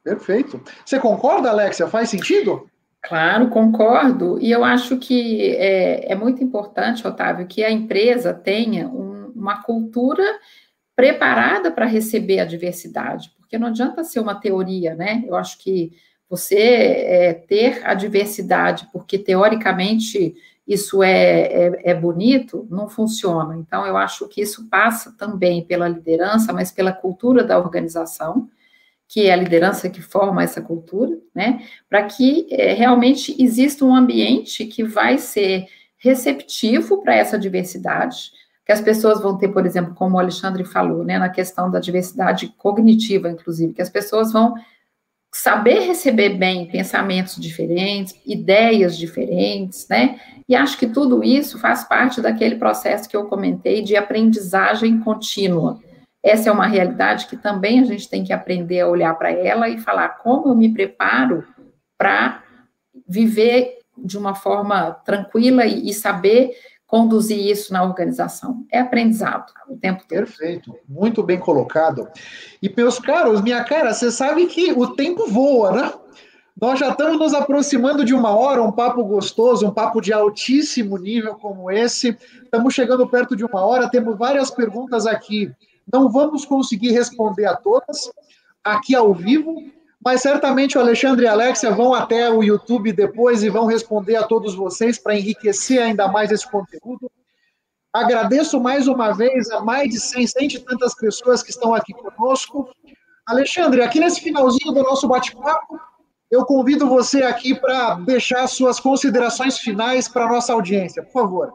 Perfeito. Você concorda, Alexia? Faz sentido? Claro, concordo. E eu acho que é, é muito importante, Otávio, que a empresa tenha um, uma cultura preparada para receber a diversidade, porque não adianta ser uma teoria, né? Eu acho que você é, ter a diversidade, porque teoricamente isso é, é, é, bonito, não funciona. Então, eu acho que isso passa também pela liderança, mas pela cultura da organização, que é a liderança que forma essa cultura, né? Para que é, realmente exista um ambiente que vai ser receptivo para essa diversidade, que as pessoas vão ter, por exemplo, como o Alexandre falou, né, na questão da diversidade cognitiva, inclusive, que as pessoas vão saber receber bem pensamentos diferentes, ideias diferentes, né? E acho que tudo isso faz parte daquele processo que eu comentei de aprendizagem contínua. Essa é uma realidade que também a gente tem que aprender a olhar para ela e falar como eu me preparo para viver de uma forma tranquila e, saber conduzir isso na organização. É aprendizado o tempo todo. Perfeito, muito bem colocado. E, meus caros, minha cara, você sabe que o tempo voa, né? Nós já estamos nos aproximando de uma hora, um papo gostoso, um papo de altíssimo nível como esse. Estamos chegando perto de uma hora, temos várias perguntas aqui. Não vamos conseguir responder a todas aqui ao vivo, mas certamente o Alexandre e a Alexia vão até o YouTube depois e vão responder a todos vocês para enriquecer ainda mais esse conteúdo. Agradeço mais uma vez a mais de 100, 100 e tantas pessoas que estão aqui conosco. Alexandre, aqui nesse finalzinho do nosso bate-papo, eu convido você aqui para deixar suas considerações finais para a nossa audiência, por favor.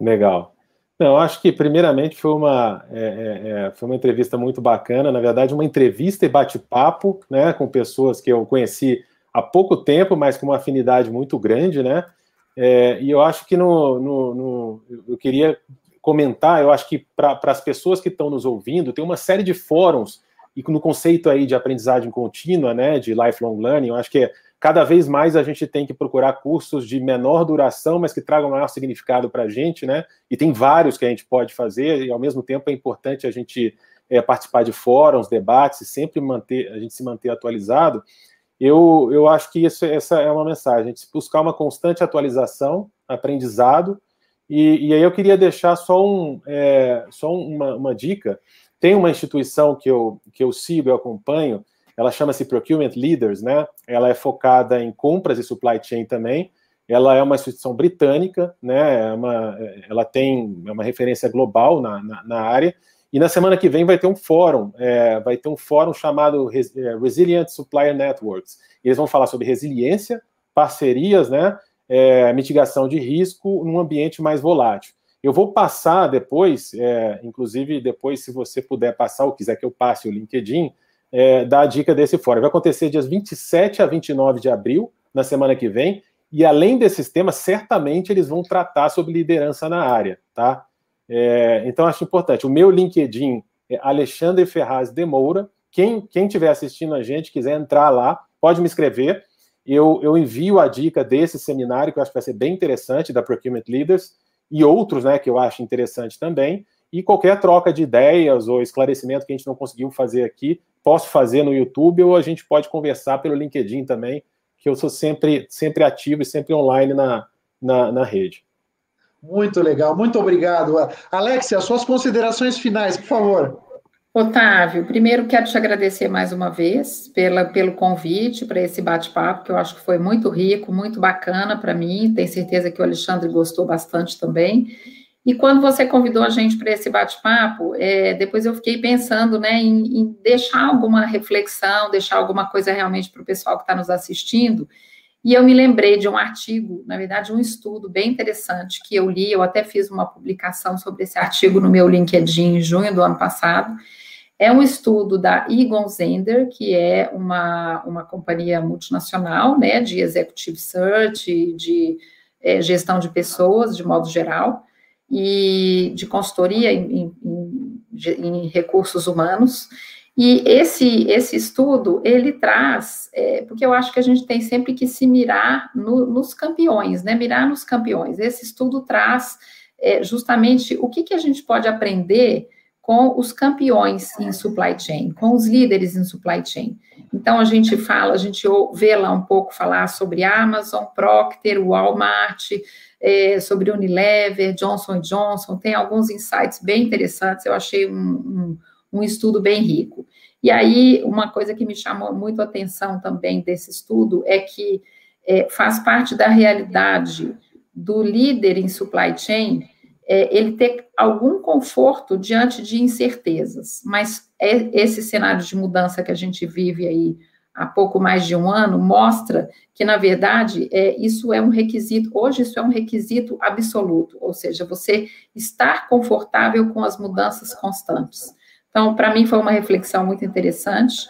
Legal. Não, acho que primeiramente foi uma, é, é, é, foi uma entrevista muito bacana, na verdade, uma entrevista e bate-papo, né, com pessoas que eu conheci há pouco tempo, mas com uma afinidade muito grande, né? É, e eu acho que no, no, no, eu queria comentar, eu acho que para as pessoas que estão nos ouvindo, tem uma série de fóruns e no conceito aí de aprendizagem contínua, né, de lifelong learning, eu acho que cada vez mais a gente tem que procurar cursos de menor duração, mas que tragam maior significado para a gente, né? E tem vários que a gente pode fazer, e ao mesmo tempo é importante a gente é, participar de fóruns, debates, e sempre manter, a gente se manter atualizado. Eu, eu acho que isso, essa é uma mensagem, buscar uma constante atualização, aprendizado, e, e aí eu queria deixar só, um, é, só uma, uma dica. Tem uma instituição que eu, que eu sigo, eu acompanho, ela chama-se Procurement Leaders, né? Ela é focada em compras e supply chain também. Ela é uma instituição britânica, né? É uma, ela tem é uma referência global na, na, na, área. E na semana que vem vai ter um fórum, é, vai ter um fórum chamado é, Resilient Supplier Networks. Eles vão falar sobre resiliência, parcerias, né? É, mitigação de risco num ambiente mais volátil. Eu vou passar depois, é, inclusive depois, se você puder passar ou quiser que eu passe o LinkedIn, é, dar a dica desse fórum. Vai acontecer dias 27 a 29 de abril, na semana que vem, e além desses temas, certamente eles vão tratar sobre liderança na área, tá? É, então, acho importante. O meu LinkedIn é Alexandre Ferraz de Moura. Quem, estiver assistindo a gente, quiser entrar lá, pode me escrever. Eu, eu envio a dica desse seminário, que eu acho que vai ser bem interessante, da Procurement Leaders, e outros, né, que eu acho interessante também. E qualquer troca de ideias ou esclarecimento que a gente não conseguiu fazer aqui, posso fazer no YouTube ou a gente pode conversar pelo LinkedIn também, que eu sou sempre, sempre ativo e sempre online na, na, na rede. Muito legal, muito obrigado. Alexia, suas considerações finais, por favor. Otávio, primeiro quero te agradecer mais uma vez pela, pelo convite para esse bate-papo, que eu acho que foi muito rico, muito bacana para mim. Tenho certeza que o Alexandre gostou bastante também. E quando você convidou a gente para esse bate-papo, é, depois eu fiquei pensando né, em, em, deixar alguma reflexão, deixar alguma coisa realmente para o pessoal que está nos assistindo. E eu me lembrei de um artigo, na verdade, um estudo bem interessante que eu li, eu até fiz uma publicação sobre esse artigo no meu LinkedIn em junho do ano passado. É um estudo da Egon Zender, que é uma, uma companhia multinacional né, de executive search, de é, gestão de pessoas, de modo geral e de consultoria em, em, em recursos humanos. E esse, esse estudo, ele traz, é, porque eu acho que a gente tem sempre que se mirar no, nos campeões, né? Mirar nos campeões. Esse estudo traz é, justamente o que, que a gente pode aprender com os campeões em supply chain, com os líderes em supply chain. Então, a gente fala, a gente vê lá um pouco falar sobre Amazon, Procter, Walmart, é, sobre Unilever, Johnson Johnson, tem alguns insights bem interessantes, eu achei um, um, um estudo bem rico. E aí, uma coisa que me chamou muito a atenção também desse estudo é que é, faz parte da realidade do líder em supply chain é, ele ter algum conforto diante de incertezas, mas é, esse cenário de mudança que a gente vive aí há pouco mais de um ano mostra que, na verdade, é, isso é um requisito, hoje isso é um requisito absoluto, ou seja, você estar confortável com as mudanças constantes. Então, para mim foi uma reflexão muito interessante.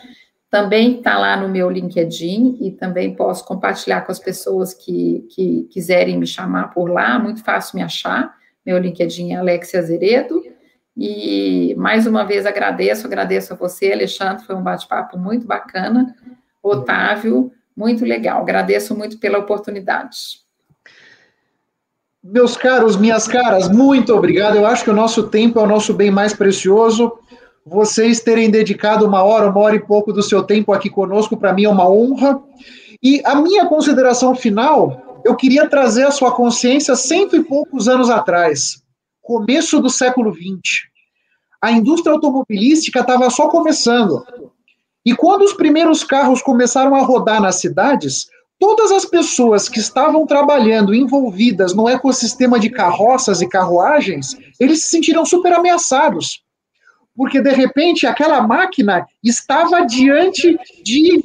Também está lá no meu LinkedIn e também posso compartilhar com as pessoas que, que quiserem me chamar por lá, muito fácil me achar. Meu LinkedIn é Alexia Azeredo. E mais uma vez agradeço, agradeço a você, Alexandre, foi um bate-papo muito bacana. Otávio, muito legal. Agradeço muito pela oportunidade. Meus caros, minhas caras, muito obrigado. Eu acho que o nosso tempo é o nosso bem mais precioso. Vocês terem dedicado uma hora, uma hora e pouco do seu tempo aqui conosco, para mim é uma honra. E a minha consideração final, eu queria trazer a sua consciência cento e poucos anos atrás, começo do século XX. A indústria automobilística estava só começando. E quando os primeiros carros começaram a rodar nas cidades, todas as pessoas que estavam trabalhando envolvidas no ecossistema de carroças e carruagens, eles se sentiram super ameaçados. Porque, de repente, aquela máquina estava diante de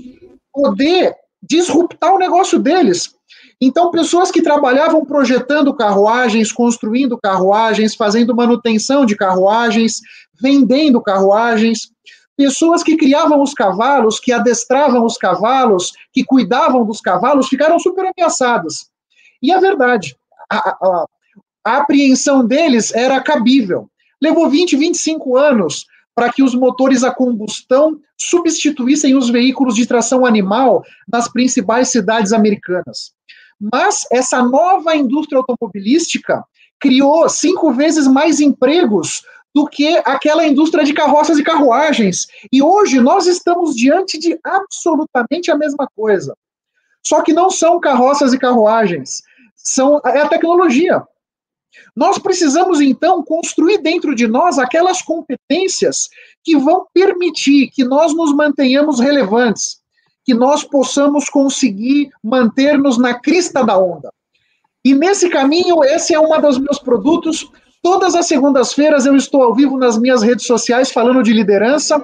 poder disruptar o negócio deles. Então, pessoas que trabalhavam projetando carruagens, construindo carruagens, fazendo manutenção de carruagens, vendendo carruagens, pessoas que criavam os cavalos, que adestravam os cavalos, que cuidavam dos cavalos, ficaram super ameaçadas. E a verdade, a, a, a apreensão deles era cabível. Levou 20, 25 anos para que os motores a combustão substituíssem os veículos de tração animal nas principais cidades americanas. Mas essa nova indústria automobilística criou cinco vezes mais empregos do que aquela indústria de carroças e carruagens. E hoje nós estamos diante de absolutamente a mesma coisa. Só que não são carroças e carruagens, são é a tecnologia. Nós precisamos então construir dentro de nós aquelas competências que vão permitir que nós nos mantenhamos relevantes, que nós possamos conseguir manter-nos na crista da onda. E nesse caminho, esse é um dos meus produtos Todas as segundas-feiras eu estou ao vivo nas minhas redes sociais falando de liderança.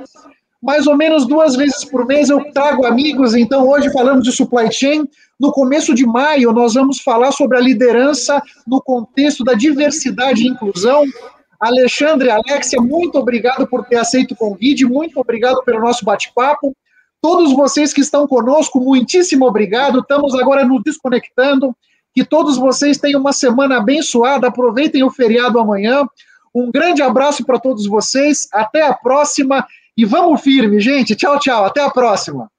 Mais ou menos duas vezes por mês eu trago amigos, então hoje falamos de supply chain. No começo de maio nós vamos falar sobre a liderança no contexto da diversidade e inclusão. Alexandre, Alexia, muito obrigado por ter aceito o convite, muito obrigado pelo nosso bate-papo. Todos vocês que estão conosco, muitíssimo obrigado. Estamos agora nos desconectando. Que todos vocês tenham uma semana abençoada. Aproveitem o feriado amanhã. Um grande abraço para todos vocês. Até a próxima. E vamos firme, gente. Tchau, tchau. Até a próxima.